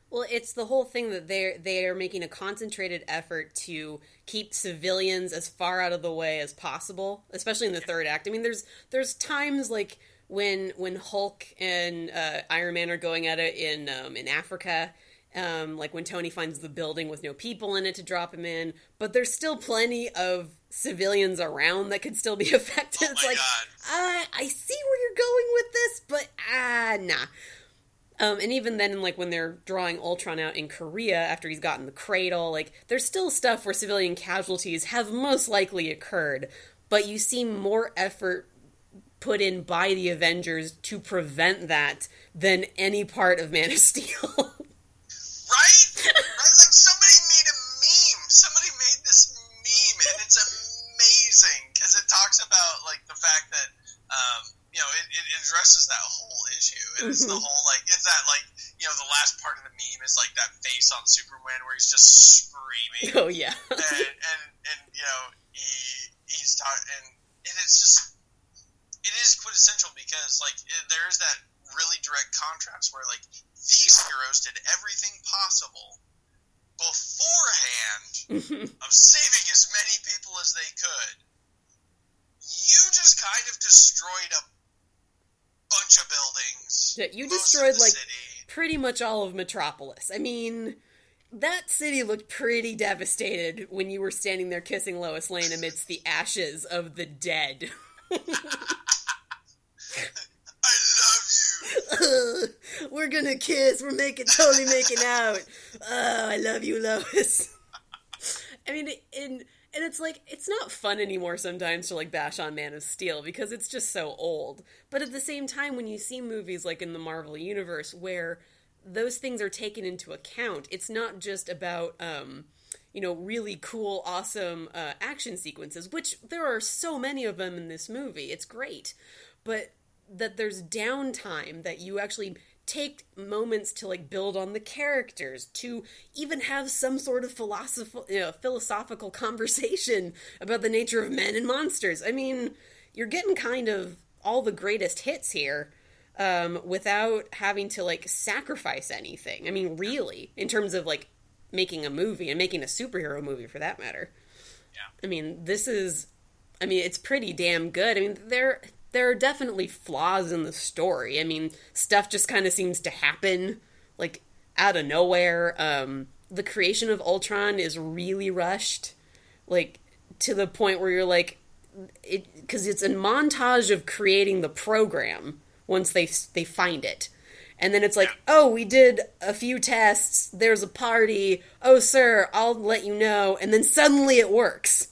S1: Well, it's the whole thing that they're they are making a concentrated effort to keep civilians as far out of the way as possible, especially in the third act. I mean, there's there's times like when when Hulk and uh, Iron Man are going at it in um, in Africa. Um, like when Tony finds the building with no people in it to drop him in, but there's still plenty of civilians around that could still be affected.
S2: Oh
S1: it's like,
S2: God.
S1: uh, I see where you're going with this, but ah, nah. Um, and even then, like when they're drawing Ultron out in Korea after he's gotten the cradle, like there's still stuff where civilian casualties have most likely occurred, but you see more effort put in by the Avengers to prevent that than any part of Man of Steel.
S2: right? right? Like somebody addresses that whole issue, and it's the mm-hmm. whole like it's that like you know the last part of the meme is like that face on Superman where he's just screaming.
S1: Oh yeah.
S2: and, and and you know he he's talking and and it's just it is quintessential because like it, there's that really direct contrast where like these heroes did everything possible beforehand mm-hmm. of saving as many people as they could. You just kind of destroyed a bunch of buildings.
S1: Yeah, you destroyed like
S2: city.
S1: pretty much all of Metropolis. I mean, that city looked pretty devastated when you were standing there kissing Lois Lane amidst the ashes of the dead.
S2: I love you.
S1: we're gonna kiss. We're making totally making out. Oh, I love you, Lois. I mean, and and it's like it's not fun anymore sometimes to like bash on Man of Steel because it's just so old. But at the same time, when you see movies like in the Marvel universe where those things are taken into account, it's not just about um, you know really cool, awesome uh, action sequences, which there are so many of them in this movie. It's great, but that there's downtime that you actually take moments to like build on the characters to even have some sort of philosophical you know, philosophical conversation about the nature of men and monsters i mean you're getting kind of all the greatest hits here um, without having to like sacrifice anything i mean really in terms of like making a movie and making a superhero movie for that matter
S2: Yeah.
S1: I mean, this is I mean, it's pretty damn good. I mean, there there are definitely flaws in the story. I mean, stuff just kind of seems to happen like out of nowhere. Um the creation of Ultron is really rushed like to the point where you're like it cuz it's a montage of creating the program once they they find it. And then it's like, "Oh, we did a few tests. There's a party. Oh, sir, I'll let you know." And then suddenly it works.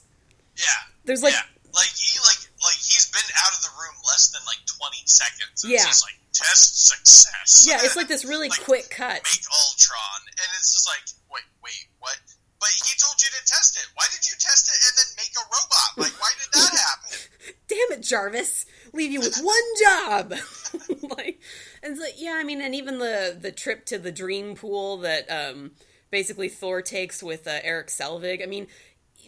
S2: Yeah.
S1: There's like
S2: yeah. like he like like he's been out of the room less than like twenty seconds. And
S1: Yeah.
S2: It's just like test success.
S1: Yeah, it's like this really
S2: Like,
S1: quick cut.
S2: Make Ultron, and it's just like wait wait what? But he told you to test it. Why did you test it and then make a robot? Like why did that happen?
S1: Damn it, Jarvis! Leave you with one job. like, and it's like, yeah, I mean, and even the the trip to the dream pool that um, basically Thor takes with uh, Erik Selvig. I mean,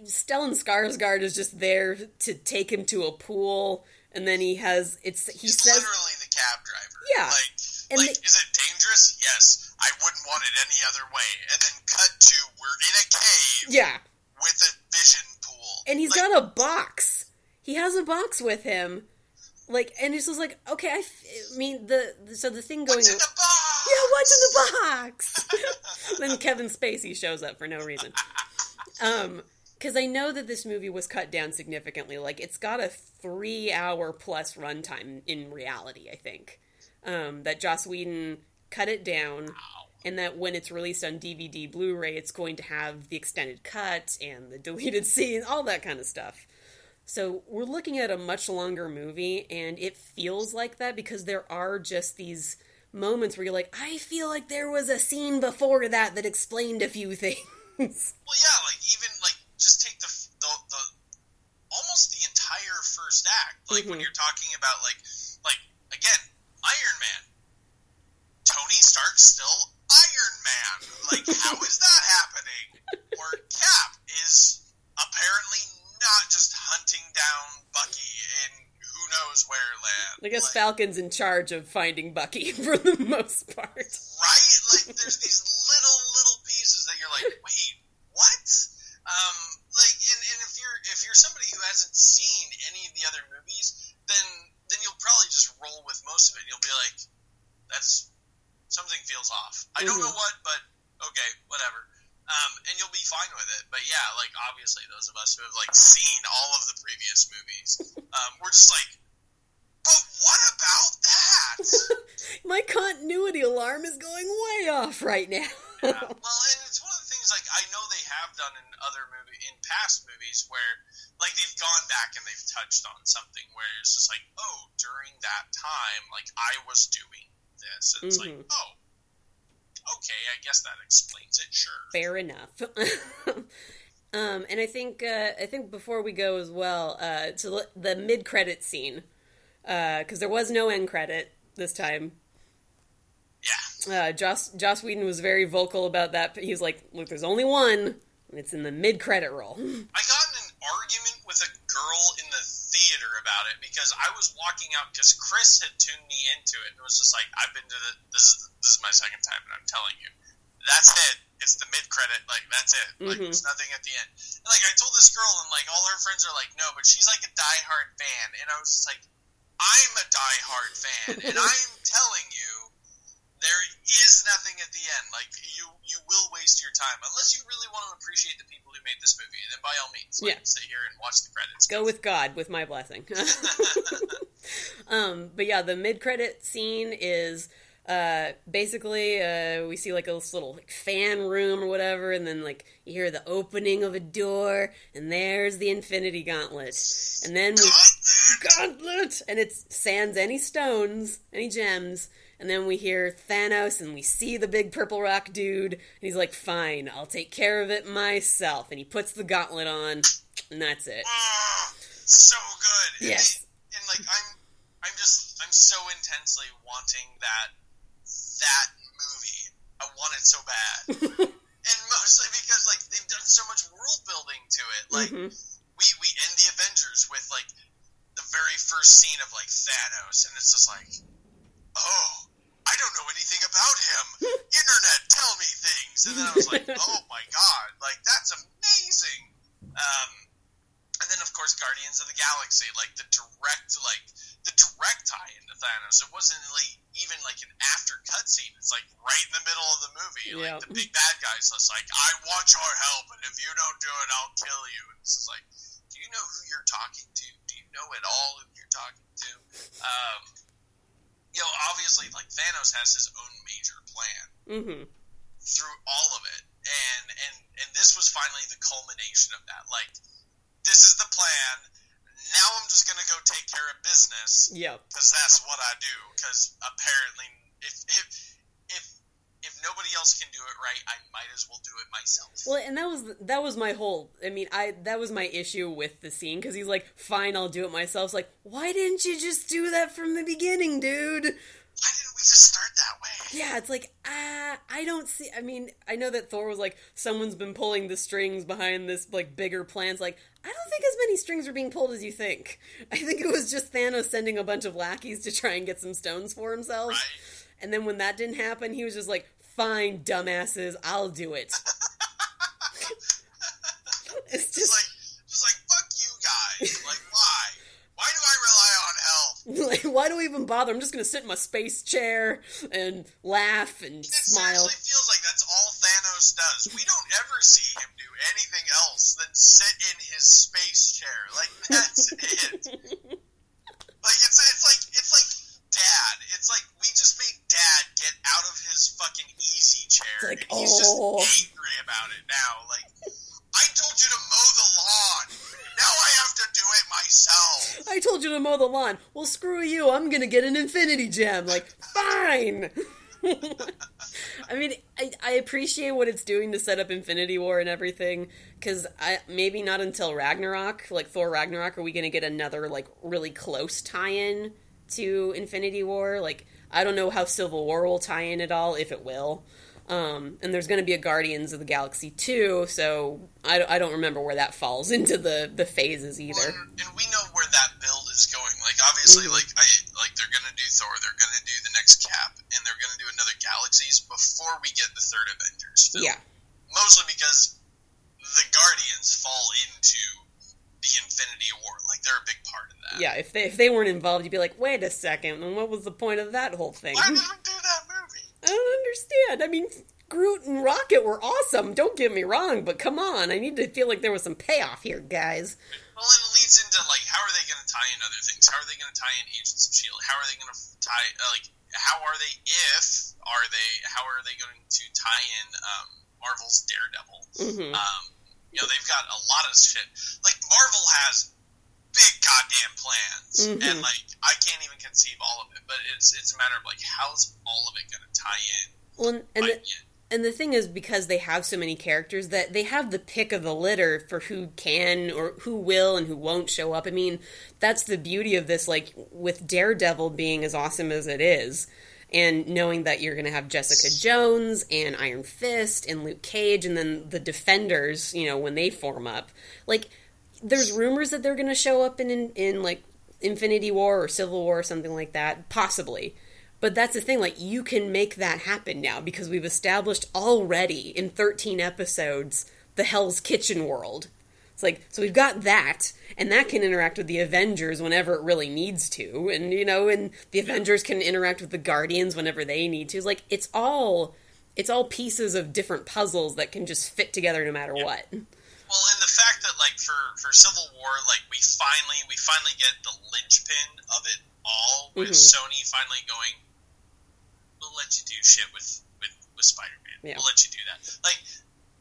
S1: Stellan Skarsgård is just there to take him to a pool, and then he has it's he
S2: He's
S1: says
S2: literally the cab driver.
S1: Yeah.
S2: Like,
S1: And
S2: like
S1: they-
S2: is it dangerous? Yes. I wouldn't want it any other way. And then cut to we're in a cave
S1: yeah,
S2: with a vision pool.
S1: and he's
S2: Like,
S1: got a box. He has a box with him. Like, and it's just like, okay, I, f- I mean, the, the so the thing going,
S2: What's in the box?
S1: yeah, what's in the box? then Kevin Spacey shows up for no reason. Um, because I know that this movie was cut down significantly. Like, it's got a three-hour plus runtime in reality. I think um, that Joss Whedon cut it down, and that when it's released on DVD, Blu-ray, it's going to have the extended cut and the deleted scenes, all that kind of stuff. So we're looking at a much longer movie, and it feels like that because there are just these moments where you're like, I feel like there was a scene before that that explained a few things.
S2: Well, yeah, like even like the the, almost the entire first act. Like when
S1: Mhm.
S2: you're talking about like like again, Iron Man. Tony Stark's still Iron Man. Like how is that happening? Or Cap is apparently not just hunting down Bucky in who knows where land.
S1: I guess
S2: like,
S1: Falcon's in charge of finding Bucky for the most part.
S2: right? Like there's these little little pieces that you're like, wait, what? Um, like, and, and if you're if you're somebody who hasn't seen any of the other movies, then then you'll probably just roll with most of it. You'll be like, that's something feels off. I don't
S1: Mhm.
S2: know what, but okay, whatever. Um, and you'll be fine with it. But yeah, like obviously those of us who have like seen all of the previous movies, um, we're just like, but what about that?
S1: My continuity alarm is going way off right now.
S2: Yeah. Well, and it's one of the things like I know they have done in other movie in past movies where like they've gone back and they've touched on something where it's just like, oh, during that time, like I was doing this. And it's like,
S1: Mhm.
S2: oh, okay, I guess that explains it. Sure.
S1: Fair enough. um, and I think uh, I think before we go as well, uh, to the mid credit scene, because there was no end credit this time.
S2: Yeah.
S1: Uh, Joss Joss Whedon was very vocal about that. He was like, "Look, there's only one, and it's in the mid credit roll."
S2: I got argument with a girl in the theater about it because I was walking out because Chris had tuned me into it and it was just like, "I've been to the this is this is my second time and I'm telling you, that's it. It's the mid credit. Like that's it. Like
S1: Mhm.
S2: there's nothing at the end." And, like I told this girl and like all her friends are like, "No, but she's like a diehard fan," and I was just like, "I'm a diehard fan, and I'm telling you." there is nothing at the end. Like you, you will waste your time unless you really want to appreciate the people who made this movie. And then by all means, like,
S1: Yeah.
S2: sit here and watch the credits.
S1: Go with God, with my blessing. um, but yeah, the mid credit scene is uh, basically uh, we see like a little like, fan room or whatever, and then like you hear the opening of a door, and there's the Infinity Gauntlet, and then we gauntlet, and it's sands any stones, any gems. And then we hear Thanos, and we see the big purple rock dude, and he's like, "Fine, I'll take care of it myself." And he puts the gauntlet on, and that's it.
S2: Ah, so good. And
S1: Yes.
S2: they- and like I'm, I'm just, I'm so intensely wanting that, that movie. I want it so bad. and mostly because like they've done so much world building to it. Like
S1: Mhm.
S2: we we end the Avengers with like the very first scene of like Thanos, and it's just like, oh, I don't know anything about him. Internet, tell me things. And then I was like, oh my god, like that's amazing. Um, and then of course Guardians of the Galaxy, like the direct like the direct tie into Thanos. It wasn't really even like an after cutscene. It's like right in the middle of the movie.
S1: Yeah.
S2: Like the big bad guy's just like, I want your help, and if you don't do it, I'll kill you. And it's just like, do you know who you're talking to? Do you know at all who you're talking to? Um, you know, obviously, like Thanos has his own major plan
S1: mm-hmm.
S2: through all of it, and and and this was finally the culmination of that. Like, this is the plan. Now I'm just gonna go take care of business
S1: Yep.
S2: because that's what I do. Because apparently, if if nobody else can do it right, I might as well do it myself.
S1: Well, and that was that was my whole. I mean, I that was my issue with the scene because he's like, "Fine, I'll do it myself." It's like, why didn't you just do that from the beginning, dude?
S2: Why didn't we just start that way?
S1: Yeah, it's like, ah, I don't see. I mean, I know that Thor was like, someone's been pulling the strings behind this like bigger plans. Like, I don't think as many strings are being pulled as you think. I think it was just Thanos sending a bunch of lackeys to try and get some stones for himself.
S2: Right?
S1: And then when that didn't happen, he was just like, "Fine, dumbasses, I'll do it." it's
S2: Just
S1: just
S2: like just like fuck you guys. Like why? Why do I rely on help?
S1: like, why do we even bother? I'm just gonna sit in my space chair and laugh and
S2: It
S1: smile.
S2: It feels like that's all Thanos does. We don't ever see him do anything else than sit in his space chair. Like that's it. Like it's it's like it's like dad. It's like we just made dad get out of his fucking easy chair.
S1: Like,
S2: and he's
S1: oh.
S2: just angry about it now. Like I told you to mow the lawn. Now I have to do it myself.
S1: I told you to mow the lawn. Well, screw you. I'm gonna get an infinity gem. Like, fine. I mean, I, I appreciate what it's doing to set up Infinity War and everything, because I maybe not until Ragnarok, like Thor Ragnarok, are we gonna get another like really close tie-in to Infinity War. Like, I don't know how Civil War will tie in at all, if it will. Um, and there's going to be a Guardians of the Galaxy 2, so I, don't- I don't remember where that falls into the, the phases either.
S2: Well, and, and we know where that build is going. Like obviously,
S1: Mhm.
S2: like I like they're gonna do Thor, they're gonna do the next Cap, and they're gonna do another Galaxies before we get the third Avengers film.
S1: Yeah.
S2: Mostly because the Guardians fall into the Infinity War. Like they're a big part of that.
S1: Yeah, if they if they weren't involved, you'd be like, wait a second, and what was the point of that whole thing?
S2: Why did we do that movie?
S1: I don't understand. I mean, Groot and Rocket were awesome. Don't get me wrong, but come on, I need to feel like there was some payoff here, guys.
S2: Well, it leads into like how are they going to tie in other things? How are they going to tie in Agents of Shield? How are they going to tie uh, like how are they if are they how are they going to tie in um, Marvel's Daredevil?
S1: hmm
S2: Um, you know they've got a lot of shit. Like Marvel has big goddamn plans,
S1: Mhm.
S2: and like I can't even conceive all of it. But it's it's a matter of like how's all of it going to tie in?
S1: Well, and, the,
S2: the
S1: and the thing is because they have so many characters that they have the pick of the litter for who can or who will and who won't show up. I mean, that's the beauty of this like with Daredevil being as awesome as it is and knowing that you're going to have Jessica Jones and Iron Fist and Luke Cage and then the Defenders, you know, when they form up. Like there's rumors that they're going to show up in, in in like Infinity War or Civil War or something like that, possibly. But that's the thing, like, you can make that happen now because we've established already in 13 episodes the Hell's Kitchen world. It's like, so we've got that, and that can interact with the Avengers whenever it really needs to. And, you know, and the Avengers can interact with the Guardians whenever they need to. It's like, it's all. It's all pieces of different puzzles that can just fit together no matter what.
S2: Well, and the fact that like for for Civil War, like we finally we finally get the linchpin of it all with
S1: Mhm.
S2: Sony finally going. We'll let you do shit with with with Spider Man.
S1: Yeah.
S2: We'll let you do that. Like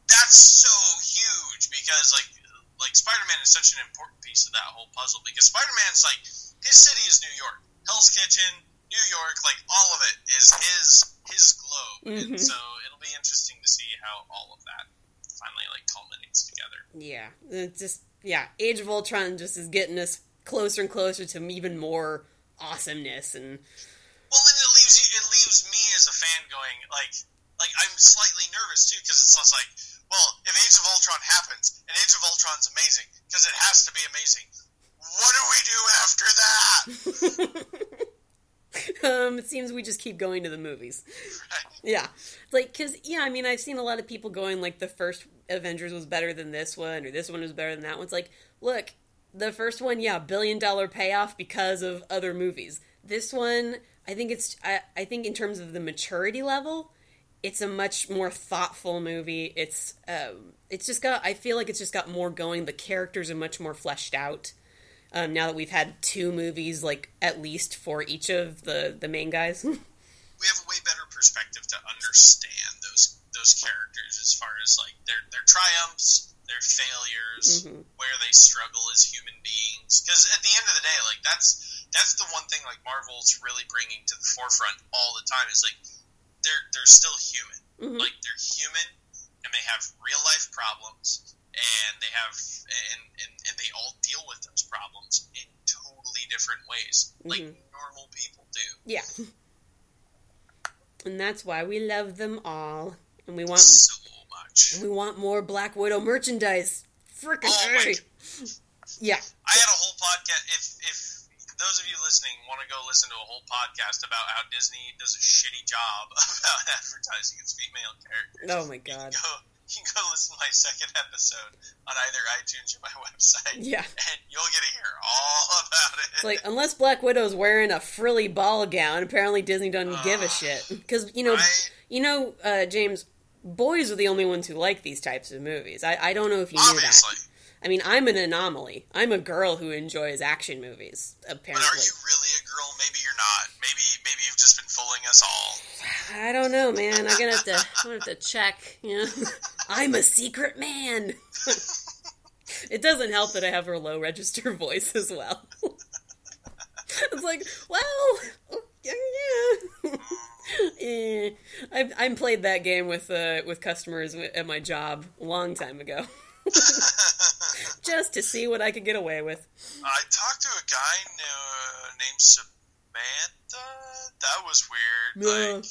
S2: that's so huge because like like Spider Man is such an important piece of that whole puzzle because Spider Man's like his city is New York, Hell's Kitchen, New York, like all of it is his his globe,
S1: Mhm.
S2: and so it'll be interesting to see how all of that finally like culminates together.
S1: Yeah, it's just yeah, Age of Ultron just is getting us closer and closer to even more awesomeness and
S2: Well, and it leaves you. It leaves me as a fan going like, like I'm slightly nervous too because it's just like, well, if Age of Ultron happens and Age of Ultron's amazing because it has to be amazing, what do we do after that?
S1: um, it seems we just keep going to the movies.
S2: Right?
S1: Yeah, like because yeah, I mean I've seen a lot of people going like the first Avengers was better than this one or this one was better than that one. It's like look, the first one, yeah, billion dollar payoff because of other movies. This one, I think it's I, I think in terms of the maturity level, it's a much more thoughtful movie. It's um, it's just got I feel like it's just got more going. The characters are much more fleshed out. Um, now that we've had two movies, like at least for each of the the main guys.
S2: We have a way better perspective to understand those those characters as far as like their their triumphs, their failures,
S1: Mhm.
S2: where they struggle as human beings. Because at the end of the day, like that's that's the one thing like Marvel's really bringing to the forefront all the time is like they're they're still human.
S1: Mhm.
S2: Like they're human, and they have real life problems, and they have and, and and they all deal with those problems in totally different ways, like
S1: Mhm.
S2: normal people do.
S1: Yeah. And that's why we love them all. And we want
S2: So much.
S1: we want more Black Widow merchandise. Frickin'
S2: Oh.
S1: Yeah.
S2: I had a whole podcast. If if those of you listening want to go listen to a whole podcast about how Disney does a shitty job about advertising its female characters,
S1: Oh my
S2: you can
S1: god.
S2: go you can go listen to my second episode on either iTunes or my website,
S1: Yeah.
S2: and you'll get to hear all about it.
S1: It's like unless Black Widow's wearing a frilly ball gown, apparently Disney doesn't give a shit. Because you know,
S2: Right?
S1: you know, uh, James, boys are the only ones who like these types of movies. I, I don't know if you knew that. I mean, I'm an anomaly. I'm a girl who enjoys action movies.
S2: but
S1: Apparently,
S2: are you really a girl? Maybe you're not. Maybe maybe you've just been fooling us all.
S1: I don't know, man. I'm gonna have to. I'm gonna have to check. You know, I'm a secret man. it doesn't help that I have her low register voice as well. it's like, well, yeah, yeah. I've I played that game with uh, with customers at my job a long time ago, just to see what I could get away with.
S2: I talked to a guy uh, named Samantha. That was weird.
S1: Yeah.
S2: Like,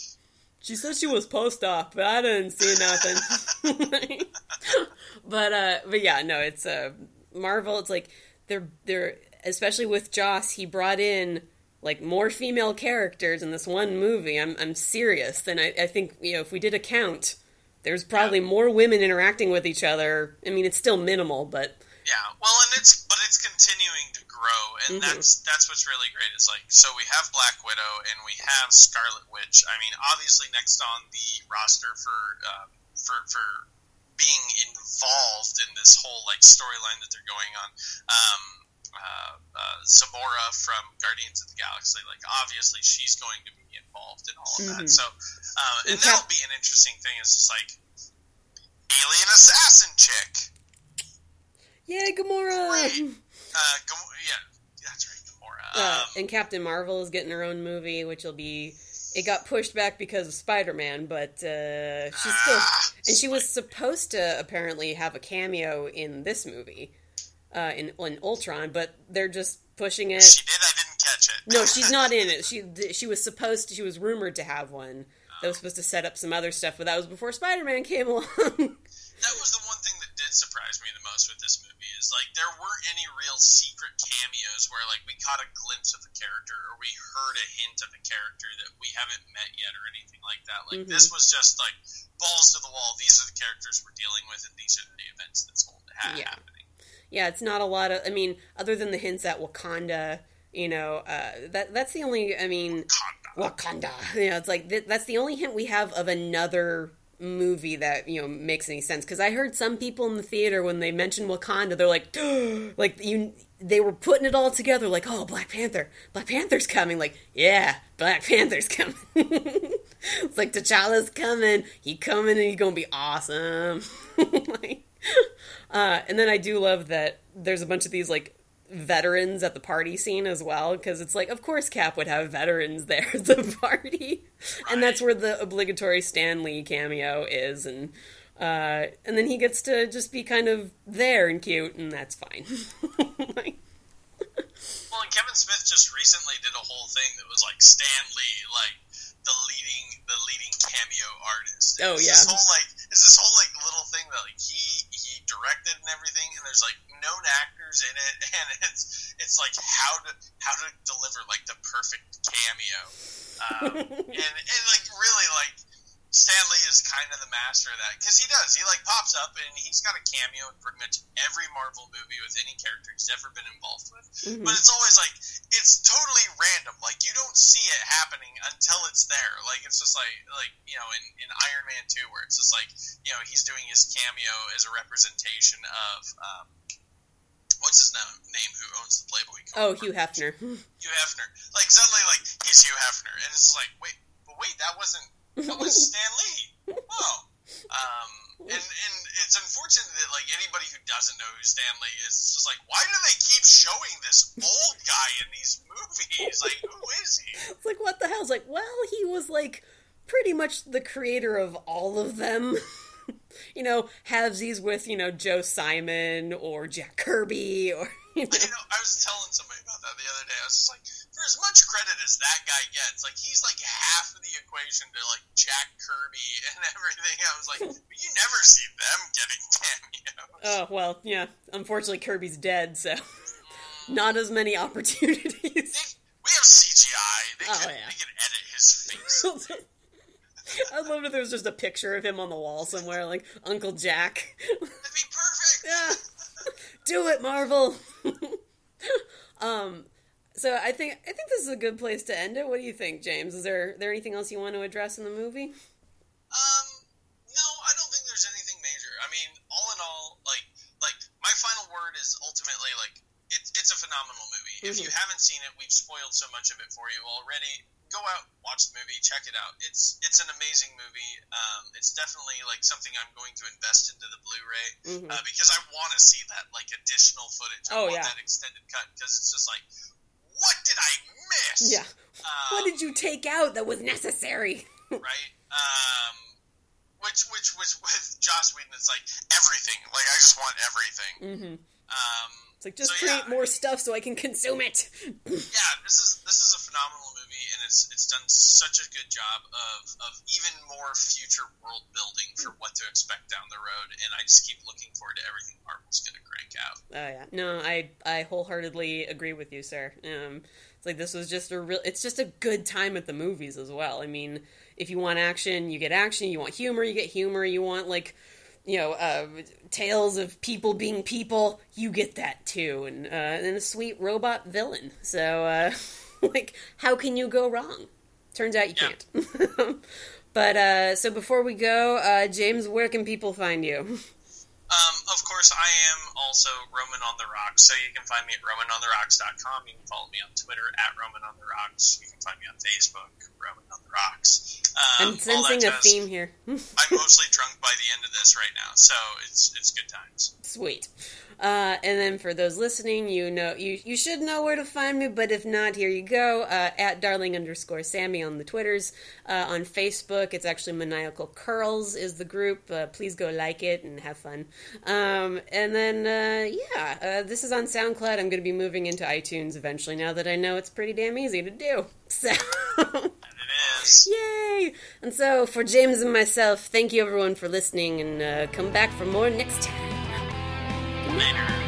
S1: She said she was post op, but I didn't see nothing. but uh but yeah, no, it's uh Marvel, it's like they're they're especially with Joss, he brought in like more female characters in this one movie. I'm I'm serious. Then I, I think, you know, if we did a count, there's probably more women interacting with each other. I mean it's still minimal, but
S2: Yeah, well, and it's but it's continuing to grow, and
S1: Mhm.
S2: that's that's what's really great. Is like so we have Black Widow and we have Scarlet Witch. I mean, obviously next on the roster for um, for for being involved in this whole like storyline that they're going on. Um, uh, uh, Zamora from Guardians of the Galaxy, like obviously she's going to be involved in all of that.
S1: Mhm.
S2: So, um, and that'll be an interesting thing. Is just like alien assassin chick.
S1: Yeah, Gamora.
S2: Uh, Gam- yeah, that's right, Gamora.
S1: Uh,
S2: Um,
S1: and Captain Marvel is getting her own movie, which will be it got pushed back because of Spider-Man, but uh, she's still
S2: Ah,
S1: and she was supposed to apparently have a cameo in this movie, uh, in in Ultron, but they're just pushing it.
S2: She did. I didn't catch it.
S1: No, she's not in it. She she was supposed to, she was rumored to have one that was supposed to set up some other stuff, but that was before Spider-Man came along.
S2: that was the one thing that did surprise me the most with this movie is like there weren't any real secret cameos where like we caught a glimpse of a character or we heard a hint of a character that we haven't met yet or anything like that. Like
S1: Mhm.
S2: this was just like balls to the wall. These are the characters we're dealing with, and these are the events that's ha-
S1: Yeah.
S2: happening.
S1: yeah, it's not a lot of. I mean, other than the hints at Wakanda, you know, uh, that that's the only. I mean,
S2: Wakanda.
S1: Wakanda. You know, it's like th- that's the only hint we have of another movie that you know makes any sense. Because I heard some people in the theater when they mentioned Wakanda, they're like, like you. They were putting it all together, like, oh, Black Panther, Black Panther's coming. Like, yeah, Black Panther's coming. it's like T'Challa's coming. He coming and he's gonna be awesome. like, uh, and then I do love that there's a bunch of these like veterans at the party scene as well because it's like of course cap would have veterans there at the party. And that's where the obligatory stan lee cameo is and uh, and then he gets to just be kind of there and cute and that's fine.
S2: Well, and Kevin Smith just recently did a whole thing that was like Stan Lee, like the leading the leading cameo artist. And
S1: Oh,
S2: it's
S1: yeah.
S2: This whole like it's this whole like little thing that like he he directed and everything, and there's like known actors in it, and it's it's like how to how to deliver like the perfect cameo, um, and and like really like. Stan Lee is kind of the master of that because he does. He like pops up and he's got a cameo in pretty much every Marvel movie with any character he's ever been involved with
S1: mhm.
S2: but it's always like it's totally random. Like you don't see it happening until it's there. Like it's just like like you know in, in Iron Man two where it's just like you know he's doing his cameo as a representation of um, what's his name, name who owns the Playboy.
S1: oh hugh hefner
S2: Hugh Hefner. Like suddenly like he's Hugh Hefner, and it's just like wait, but wait, that wasn't that was Stan Lee. Oh. Um, and, and it's unfortunate that like anybody who doesn't know who Stan Lee is, it's just like why do they keep showing this old guy in these movies? Like who is he?
S1: it's like what the hell it's like well he was like pretty much the creator of all of them you know halvesies with you know joe simon or jack kirby or you know
S2: You know, I was telling somebody about that the other day. I was just like, for as much credit as that guy gets, like he's like half of the equation to like Jack Kirby and everything. I was like, but you never see them getting cameos.
S1: Oh well, yeah. Unfortunately, Kirby's dead, so not as many opportunities.
S2: we have CGI. They
S1: Oh,
S2: can
S1: yeah.
S2: they can edit his face.
S1: I love if there was just a picture of him on the wall somewhere, like Uncle Jack.
S2: That'd be perfect.
S1: yeah, do it, Marvel. um, so I think I think this is a good place to end it. What do you think, James? Is there there anything else you want to address in the movie?
S2: Um, no, I don't think there's anything major. I mean, all in all, like, like my final word is ultimately like it's it's a phenomenal movie. If you haven't seen it, we've spoiled so much of it for you already. Go out, watch the movie, check it out. It's it's an amazing movie. Um, it's definitely like something I'm going to invest into the Blu-ray
S1: Mhm.
S2: uh, because I want to see that like additional footage. I
S1: Oh,
S2: want
S1: yeah.
S2: that extended cut because it's just like, what did I miss?
S1: Yeah.
S2: Um,
S1: What did you take out that was necessary?
S2: right? Um, which, which, which, with Joss Whedon, it's like everything. Like I just want everything.
S1: hmm
S2: Um,
S1: It's like just
S2: so,
S1: create
S2: yeah,
S1: more stuff so I can consume it.
S2: Yeah, this is this is a phenomenal it's done such a good job of of even more future world building for what to expect down the road. And I just keep looking forward to everything Marvel's going to crank out.
S1: Oh yeah, no, I I wholeheartedly agree with you, sir. Um, it's like this was just a real. It's just a good time at the movies as well. I mean, if you want action, you get action. You want humor, you get humor. You want like, you know, uh, tales of people being people, you get that too, and uh, and a sweet robot villain. So, uh, like, how can you go wrong? Turns out you
S2: Yeah.
S1: can't. but uh, so before we go, uh, James, where can people find you?
S2: Um, of course, I am also Roman on the Rocks, so you can find me at RomanOnTheRocks.com. You can follow me on Twitter at Roman on the Rocks. You can find me on Facebook, Roman on the Rocks.
S1: I'm
S2: Um, that
S1: sensing a theme here.
S2: I'm mostly drunk by the end of this right now, so it's it's good times.
S1: Sweet. Uh, and then for those listening, you know you you should know where to find me, but if not, here you go. Uh, at darling underscore Sammy on the Twitters, uh, on Facebook, it's actually Maniacal Curls is the group. Uh, please go like it and have fun. Um, and then uh, yeah, uh, this is on SoundCloud. I'm going to be moving into iTunes eventually. Now that I know it's pretty damn easy to do. So. Yay! And so, for James and myself, thank you everyone for listening, and uh, come back for more next time.
S2: Later.